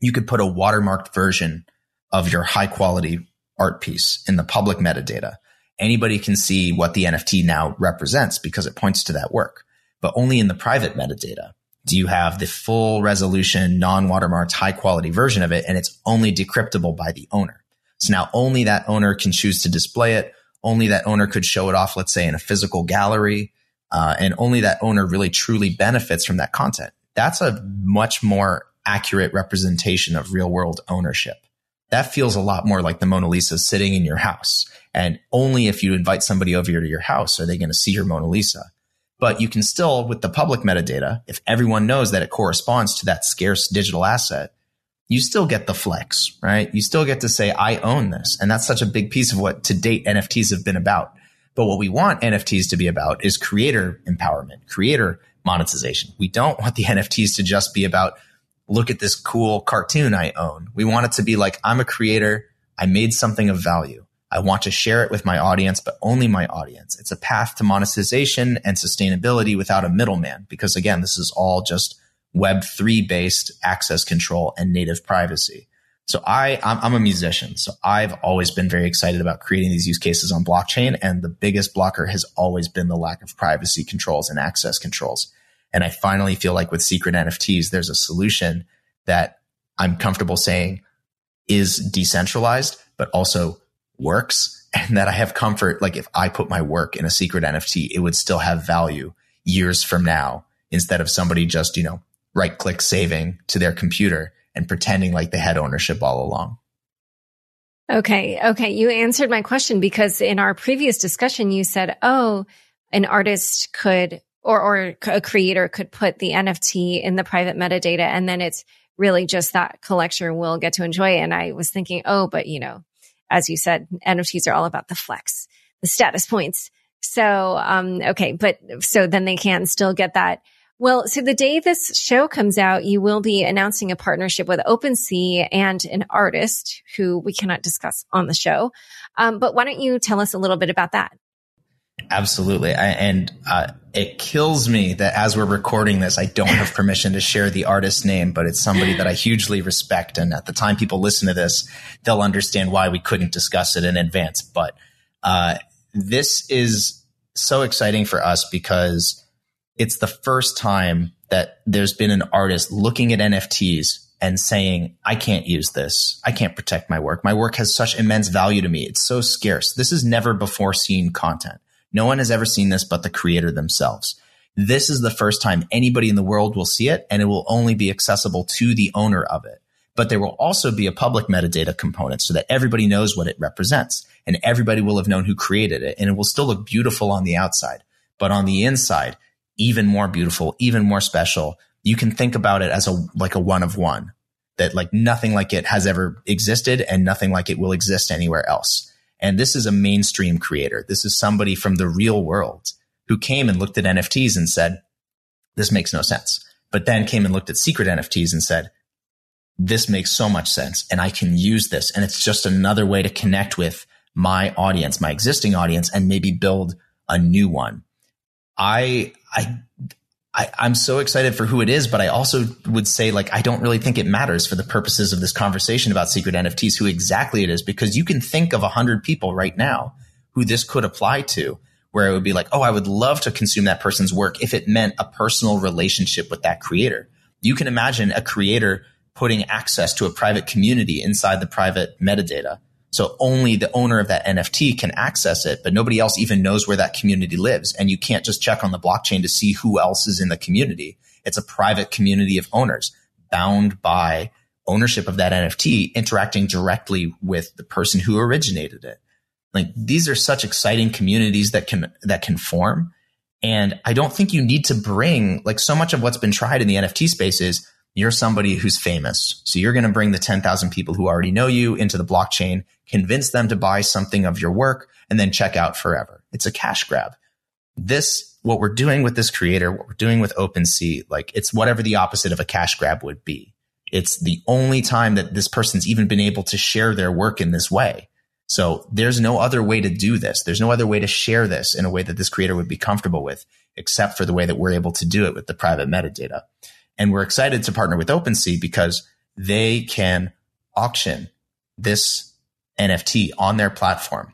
you could put a watermarked version of your high quality art piece in the public metadata. Anybody can see what the NFT now represents because it points to that work, but only in the private metadata do you have the full resolution, non watermarked, high quality version of it. And it's only decryptable by the owner. So now only that owner can choose to display it. Only that owner could show it off, let's say in a physical gallery. Uh, and only that owner really truly benefits from that content. That's a much more accurate representation of real world ownership. That feels a lot more like the Mona Lisa sitting in your house. And only if you invite somebody over to your house are they going to see your Mona Lisa. But you can still, with the public metadata, if everyone knows that it corresponds to that scarce digital asset, you still get the flex, right? You still get to say, I own this. And that's such a big piece of what to date NFTs have been about. But what we want NFTs to be about is creator empowerment, creator monetization. We don't want the NFTs to just be about look at this cool cartoon I own. We want it to be like, I'm a creator. I made something of value. I want to share it with my audience, but only my audience. It's a path to monetization and sustainability without a middleman. Because again, this is all just web three based access control and native privacy. So I, I'm, I'm, a musician. So I've always been very excited about creating these use cases on blockchain. And the biggest blocker has always been the lack of privacy controls and access controls. And I finally feel like with secret NFTs, there's a solution that I'm comfortable saying is decentralized, but also works and that I have comfort. Like if I put my work in a secret NFT, it would still have value years from now instead of somebody just, you know, right click saving to their computer and pretending like they had ownership all along. Okay. Okay. You answered my question because in our previous discussion, you said, oh, an artist could or, or a creator could put the NFT in the private metadata and then it's really just that collector will get to enjoy. It. And I was thinking, oh, but you know, as you said, NFTs are all about the flex, the status points. So, um, okay, but so then they can still get that. Well, so the day this show comes out, you will be announcing a partnership with OpenSea and an artist who we cannot discuss on the show. Um, but why don't you tell us a little bit about that? Absolutely. I, and uh, it kills me that as we're recording this, I don't have permission to share the artist's name, but it's somebody that I hugely respect. And at the time people listen to this, they'll understand why we couldn't discuss it in advance. But uh, this is so exciting for us because it's the first time that there's been an artist looking at NFTs and saying, I can't use this. I can't protect my work. My work has such immense value to me. It's so scarce. This is never before seen content. No one has ever seen this but the creator themselves. This is the first time anybody in the world will see it and it will only be accessible to the owner of it. But there will also be a public metadata component so that everybody knows what it represents and everybody will have known who created it and it will still look beautiful on the outside. But on the inside, even more beautiful, even more special. You can think about it as a, like a one of one that like nothing like it has ever existed and nothing like it will exist anywhere else. And this is a mainstream creator. This is somebody from the real world who came and looked at NFTs and said, this makes no sense. But then came and looked at secret NFTs and said, this makes so much sense and I can use this. And it's just another way to connect with my audience, my existing audience, and maybe build a new one. I, I, I, am so excited for who it is, but I also would say like I don't really think it matters for the purposes of this conversation about secret NFTs who exactly it is because you can think of a hundred people right now who this could apply to, where it would be like, oh, I would love to consume that person's work if it meant a personal relationship with that creator. You can imagine a creator putting access to a private community inside the private metadata. So only the owner of that NFT can access it, but nobody else even knows where that community lives. And you can't just check on the blockchain to see who else is in the community. It's a private community of owners bound by ownership of that NFT interacting directly with the person who originated it. Like these are such exciting communities that can, that can form. And I don't think you need to bring like so much of what's been tried in the NFT space is you're somebody who's famous. So you're going to bring the 10,000 people who already know you into the blockchain, convince them to buy something of your work and then check out forever. It's a cash grab. This, what we're doing with this creator, what we're doing with OpenSea, like it's whatever the opposite of a cash grab would be. It's the only time that this person's even been able to share their work in this way. So there's no other way to do this. There's no other way to share this in a way that this creator would be comfortable with, except for the way that we're able to do it with the private metadata. And we're excited to partner with OpenSea because they can auction this NFT on their platform.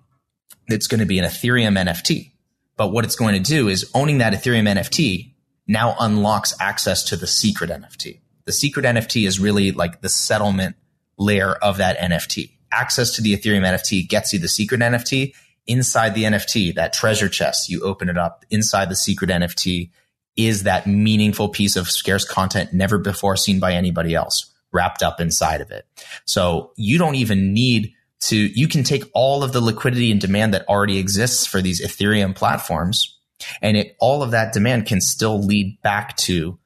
It's going to be an Ethereum NFT. But what it's going to do is owning that Ethereum NFT now unlocks access to the secret NFT. The secret NFT is really like the settlement layer of that NFT. Access to the Ethereum NFT gets you the secret NFT. Inside the NFT, that treasure chest, you open it up. Inside the secret NFT is that meaningful piece of scarce content never before seen by anybody else wrapped up inside of it. So you don't even need to, you can take all of the liquidity and demand that already exists for these Ethereum platforms and it, all of that demand can still lead back to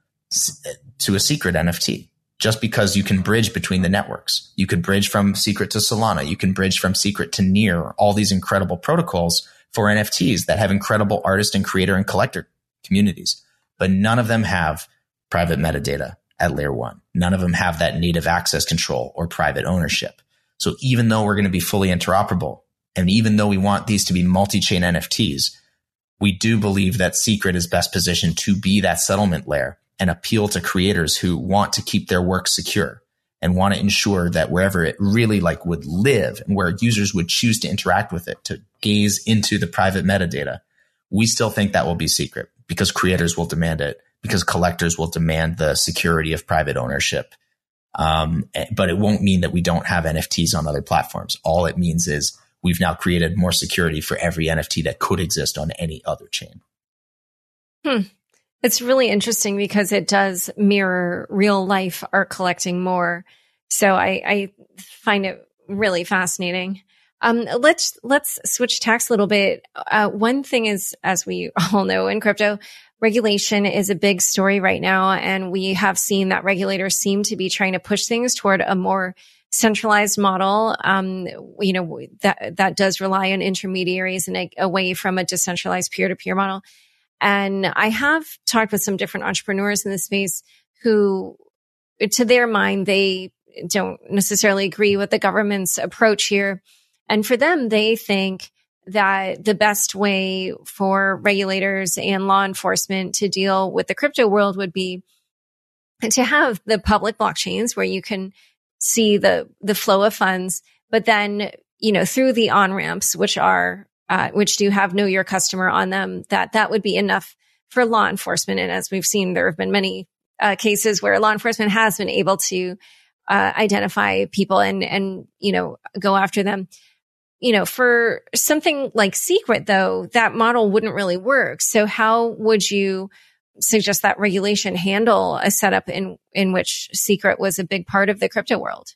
to a secret NFT just because you can bridge between the networks. You could bridge from secret to Solana. You can bridge from secret to near all these incredible protocols for NFTs that have incredible artist and creator and collector communities, but none of them have private metadata at layer one. None of them have that native access control or private ownership. So even though we're going to be fully interoperable and even though we want these to be multi-chain NFTs, we do believe that secret is best positioned to be that settlement layer and appeal to creators who want to keep their work secure and want to ensure that wherever it really like would live and where users would choose to interact with it to gaze into the private metadata, we still think that will be secret because creators will demand it because collectors will demand the security of private ownership. Um, eh, but it won't mean that we don't have NFTs on other platforms. All it means is we've now created more security for every NFT that could exist on any other chain. Hmm. It's really interesting because it does mirror real life art collecting more. So I, I find it really fascinating. Um, let's let's switch tacks a little bit. Uh, one thing is, as we all know in crypto, regulation is a big story right now, and we have seen that regulators seem to be trying to push things toward a more centralized model. Um, you know that that does rely on intermediaries and away from a decentralized peer to peer model. And I have talked with some different entrepreneurs in the space who, to their mind, they don't necessarily agree with the government's approach here. And for them, they think that the best way for regulators and law enforcement to deal with the crypto world would be to have the public blockchains where you can see the, the flow of funds, but then, you know, through the on ramps, which are uh, which do have know your customer on them, that that would be enough for law enforcement. And as we've seen, there have been many uh, cases where law enforcement has been able to uh, identify people and and you know go after them. You know, for something like secret though, that model wouldn't really work. So how would you suggest that regulation handle a setup in in which secret was a big part of the crypto world?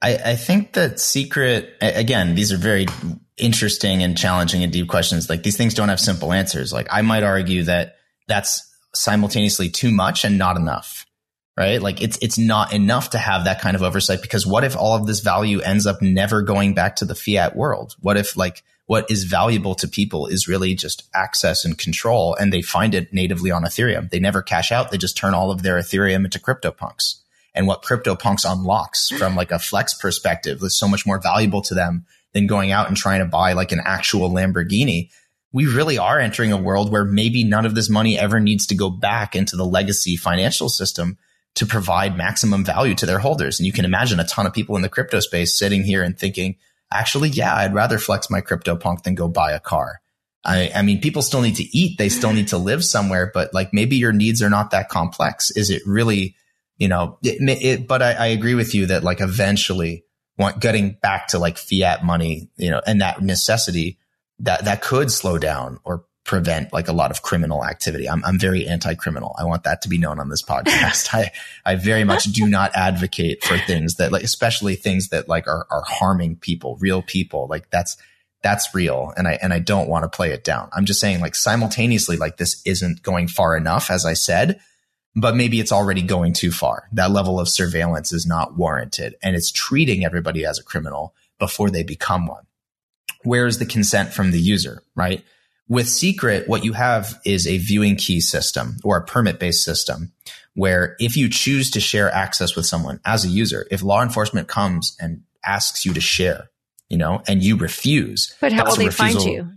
I, I think that secret again, these are very interesting and challenging and deep questions. Like these things don't have simple answers. Like I might argue that that's simultaneously too much and not enough. Right? Like it's it's not enough to have that kind of oversight because what if all of this value ends up never going back to the fiat world? What if like what is valuable to people is really just access and control and they find it natively on Ethereum. They never cash out, they just turn all of their Ethereum into CryptoPunks. And what CryptoPunks unlocks from like a flex perspective is so much more valuable to them than going out and trying to buy like an actual Lamborghini. We really are entering a world where maybe none of this money ever needs to go back into the legacy financial system to provide maximum value to their holders. And you can imagine a ton of people in the crypto space sitting here and thinking, actually, yeah, I'd rather flex my crypto punk than go buy a car. I, I mean, people still need to eat. They still need to live somewhere, but like maybe your needs are not that complex. Is it really you know, it, it, but I, I agree with you that like eventually want getting back to like fiat money, you know, and that necessity that, that could slow down or prevent like a lot of criminal activity. I'm, I'm very anti-criminal. I want that to be known on this podcast. I, I very much do not advocate for things that like, especially things that like are, are harming people, real people. Like that's, that's real. And I, and I don't want to play it down. I'm just saying like simultaneously, like this isn't going far enough, as I said, but maybe it's already going too far. That level of surveillance is not warranted and it's treating everybody as a criminal before they become one. Where is the consent from the user, right? With secret, what you have is a viewing key system or a permit based system where if you choose to share access with someone as a user, if law enforcement comes and asks you to share, you know, and you refuse. But how will they refusal. find you?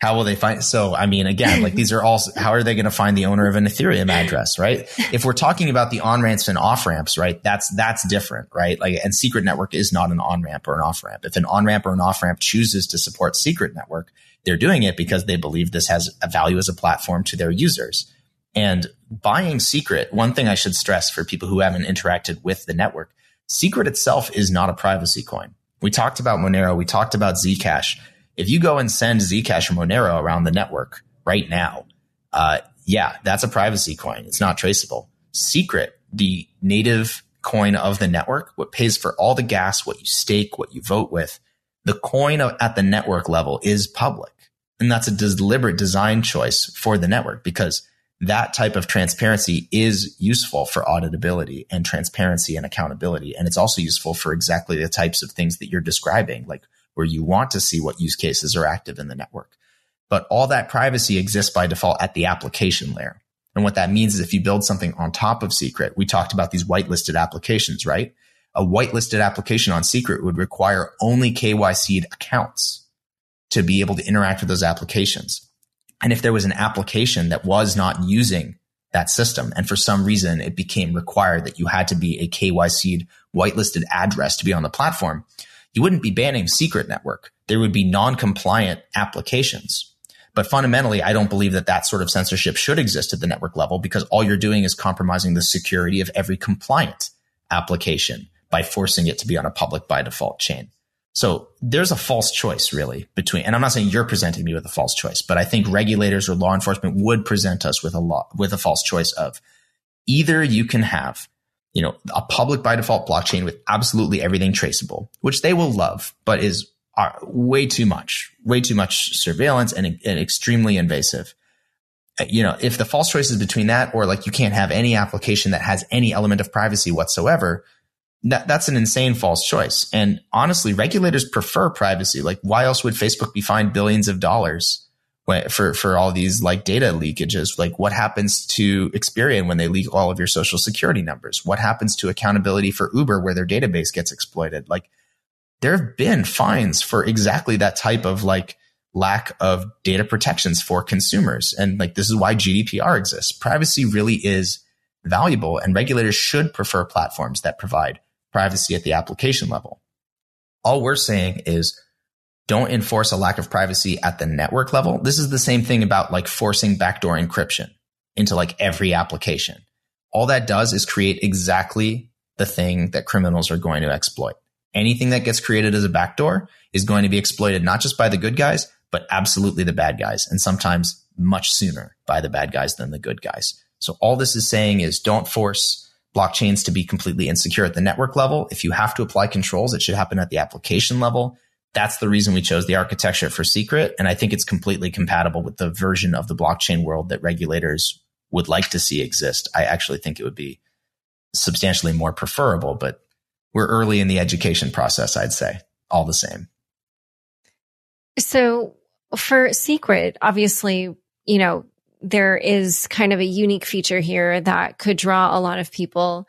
How will they find? So, I mean, again, like these are all, how are they going to find the owner of an Ethereum address, right? If we're talking about the on ramps and off ramps, right? That's, that's different, right? Like, and secret network is not an on ramp or an off ramp. If an on ramp or an off ramp chooses to support secret network, they're doing it because they believe this has a value as a platform to their users. And buying secret, one thing I should stress for people who haven't interacted with the network, secret itself is not a privacy coin. We talked about Monero. We talked about Zcash if you go and send Zcash or Monero around the network right now, uh, yeah, that's a privacy coin. It's not traceable. Secret, the native coin of the network, what pays for all the gas, what you stake, what you vote with, the coin at the network level is public. And that's a deliberate design choice for the network because that type of transparency is useful for auditability and transparency and accountability. And it's also useful for exactly the types of things that you're describing, like where you want to see what use cases are active in the network. But all that privacy exists by default at the application layer. And what that means is if you build something on top of secret, we talked about these whitelisted applications, right? A whitelisted application on secret would require only KYC'd accounts to be able to interact with those applications. And if there was an application that was not using that system, and for some reason it became required that you had to be a KYC'd whitelisted address to be on the platform, you wouldn't be banning secret network. There would be non-compliant applications. But fundamentally, I don't believe that that sort of censorship should exist at the network level because all you're doing is compromising the security of every compliant application by forcing it to be on a public by default chain. So there's a false choice really between, and I'm not saying you're presenting me with a false choice, but I think regulators or law enforcement would present us with a law, with a false choice of either you can have you know, a public by default blockchain with absolutely everything traceable, which they will love, but is uh, way too much, way too much surveillance and, and extremely invasive. Uh, you know, if the false choice is between that or like you can't have any application that has any element of privacy whatsoever, that, that's an insane false choice. And honestly, regulators prefer privacy. Like, why else would Facebook be fined billions of dollars for for all these like data leakages? Like what happens to experian when they leak all of your social security numbers? What happens to accountability for uber where their database gets exploited? Like there have been fines for exactly that type of like lack of data protections for consumers. And like this is why gdpr exists. Privacy really is valuable and regulators should prefer platforms that provide privacy at the application level all we're saying is don't enforce a lack of privacy at the network level. This is the same thing about like forcing backdoor encryption into like every application. All that does is create exactly the thing that criminals are going to exploit. Anything that gets created as a backdoor is going to be exploited not just by the good guys, but absolutely the bad guys and sometimes much sooner by the bad guys than the good guys. So all this is saying is don't force blockchains to be completely insecure at the network level. If you have to apply controls, it should happen at the application level that's the reason we chose the architecture for secret. And I think it's completely compatible with the version of the blockchain world that regulators would like to see exist. I actually think it would be substantially more preferable, but we're early in the education process, I'd say, all the same. So for secret, obviously, you know, there is kind of a unique feature here that could draw a lot of people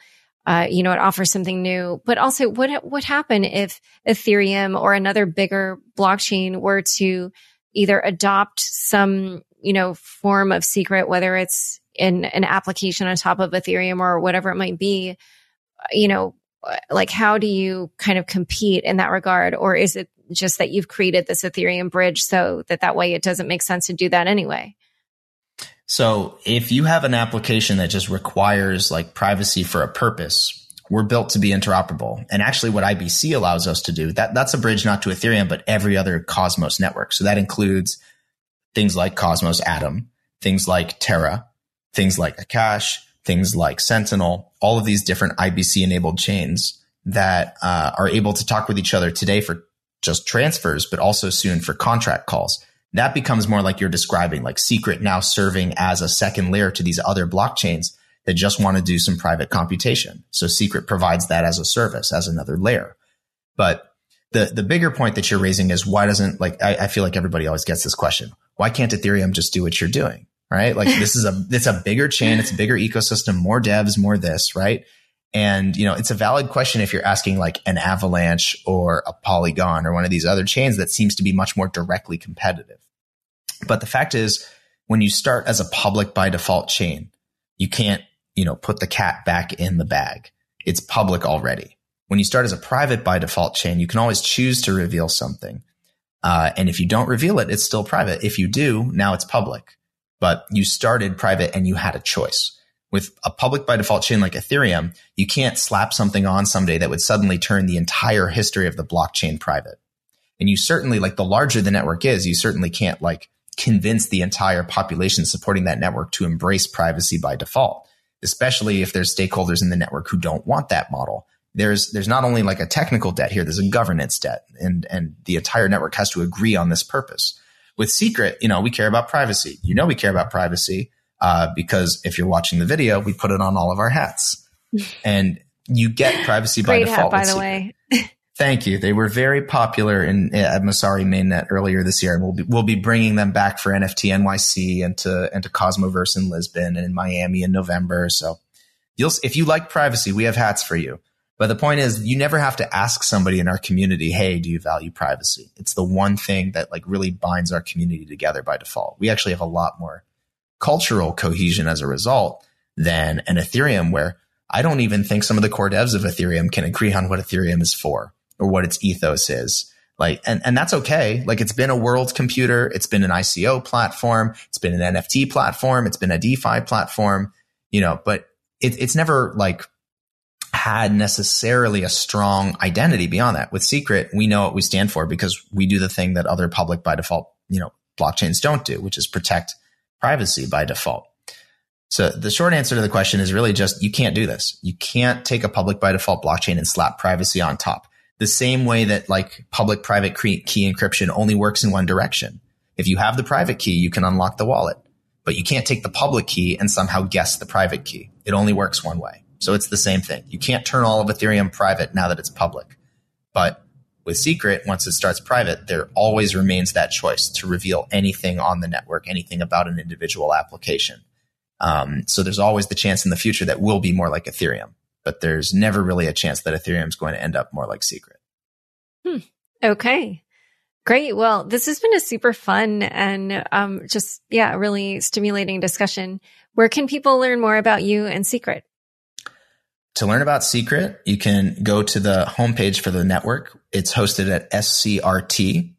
uh, you know, it offers something new. But also, what what happen if Ethereum or another bigger blockchain were to either adopt some, you know, form of secret, whether it's in an application on top of Ethereum or whatever it might be, you know, like how do you kind of compete in that regard, or is it just that you've created this Ethereum bridge so that that way it doesn't make sense to do that anyway? So if you have an application that just requires like privacy for a purpose, we're built to be interoperable. And actually what IBC allows us to do, that that's a bridge not to Ethereum, but every other Cosmos network. So that includes things like Cosmos Atom, things like Terra, things like Akash, things like Sentinel, all of these different IBC enabled chains that uh, are able to talk with each other today for just transfers, but also soon for contract calls. That becomes more like you're describing, like Secret now serving as a second layer to these other blockchains that just want to do some private computation. So Secret provides that as a service, as another layer. But the the bigger point that you're raising is why doesn't like I, I feel like everybody always gets this question. Why can't Ethereum just do what you're doing? Right? Like this is a it's a bigger chain, it's a bigger ecosystem, more devs, more this, right? And, you know, it's a valid question if you're asking like an Avalanche or a Polygon or one of these other chains that seems to be much more directly competitive. But the fact is, when you start as a public by default chain, you can't, you know, put the cat back in the bag. It's public already. When you start as a private by default chain, you can always choose to reveal something. Uh, and if you don't reveal it, it's still private. If you do, now it's public. But you started private and you had a choice with a public by default chain like Ethereum, you can't slap something on someday that would suddenly turn the entire history of the blockchain private. And you certainly, like the larger the network is, you certainly can't like convince the entire population supporting that network to embrace privacy by default, especially if there's stakeholders in the network who don't want that model. There's, there's not only like a technical debt here, there's a governance debt and, and the entire network has to agree on this purpose. With secret, you know, we care about privacy. You know, we care about privacy uh, because if you're watching the video, we put it on all of our hats, and you get privacy by default. Hat, by the Secret. way. Thank you. They were very popular in at Messari mainnet earlier this year, and we'll be, we'll be bringing them back for NFT NYC and to and to Cosmoverse in Lisbon and in Miami in November. So, you'll if you like privacy, we have hats for you. But the point is, you never have to ask somebody in our community, "Hey, do you value privacy?" It's the one thing that like really binds our community together by default. We actually have a lot more cultural cohesion as a result than an Ethereum where I don't even think some of the core devs of Ethereum can agree on what Ethereum is for or what its ethos is. Like, and, and that's okay. Like it's been a world computer. It's been an ICO platform. It's been an NFT platform. It's been a DeFi platform, you know, but it, it's never like had necessarily a strong identity beyond that. With Secret, we know what we stand for because we do the thing that other public by default, you know, blockchains don't do, which is protect privacy by default. So the short answer to the question is really just you can't do this. You can't take a public by default blockchain and slap privacy on top. The same way that like public private key encryption only works in one direction. If you have the private key, you can unlock the wallet, but you can't take the public key and somehow guess the private key. It only works one way. So it's the same thing. You can't turn all of Ethereum private now that it's public, but with Secret, once it starts private, there always remains that choice to reveal anything on the network, anything about an individual application. Um, so there's always the chance in the future that will be more like Ethereum, but there's never really a chance that Ethereum is going to end up more like Secret. Hmm. Okay. Great. Well, this has been a super fun and um, just, yeah, really stimulating discussion. Where can people learn more about you and Secret? To learn about Secret, you can go to the homepage for the network. It's hosted at scrt.network.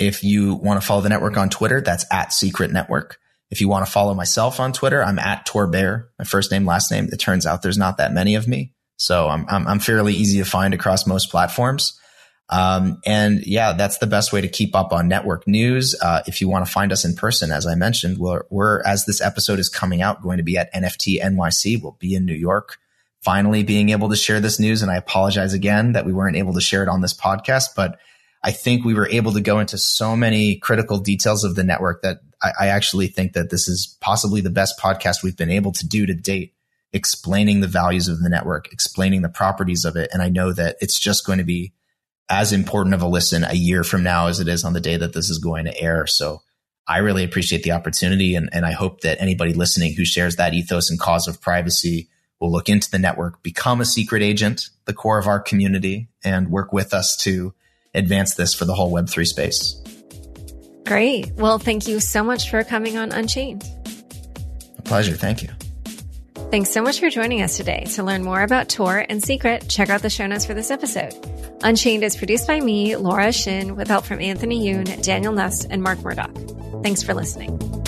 If you want to follow the network on Twitter, that's at Secret Network. If you want to follow myself on Twitter, I'm at TorBair, my first name, last name. It turns out there's not that many of me. So I'm, I'm, I'm fairly easy to find across most platforms. Um, and yeah, that's the best way to keep up on network news. Uh, if you want to find us in person, as I mentioned, we're, we're, as this episode is coming out, going to be at NFT NYC. We'll be in New York, finally being able to share this news. And I apologize again that we weren't able to share it on this podcast, but I think we were able to go into so many critical details of the network that I, I actually think that this is possibly the best podcast we've been able to do to date explaining the values of the network, explaining the properties of it. And I know that it's just going to be as important of a listen a year from now as it is on the day that this is going to air. So I really appreciate the opportunity. And, and I hope that anybody listening who shares that ethos and cause of privacy will look into the network, become a secret agent, the core of our community, and work with us to advance this for the whole Web3 space. Great. Well, thank you so much for coming on Unchained. A pleasure. Thank you. Thanks so much for joining us today. To learn more about Tor and Secret, check out the show notes for this episode. Unchained is produced by me, Laura Shin, with help from Anthony Yoon, Daniel Nuss, and Mark Murdoch. Thanks for listening.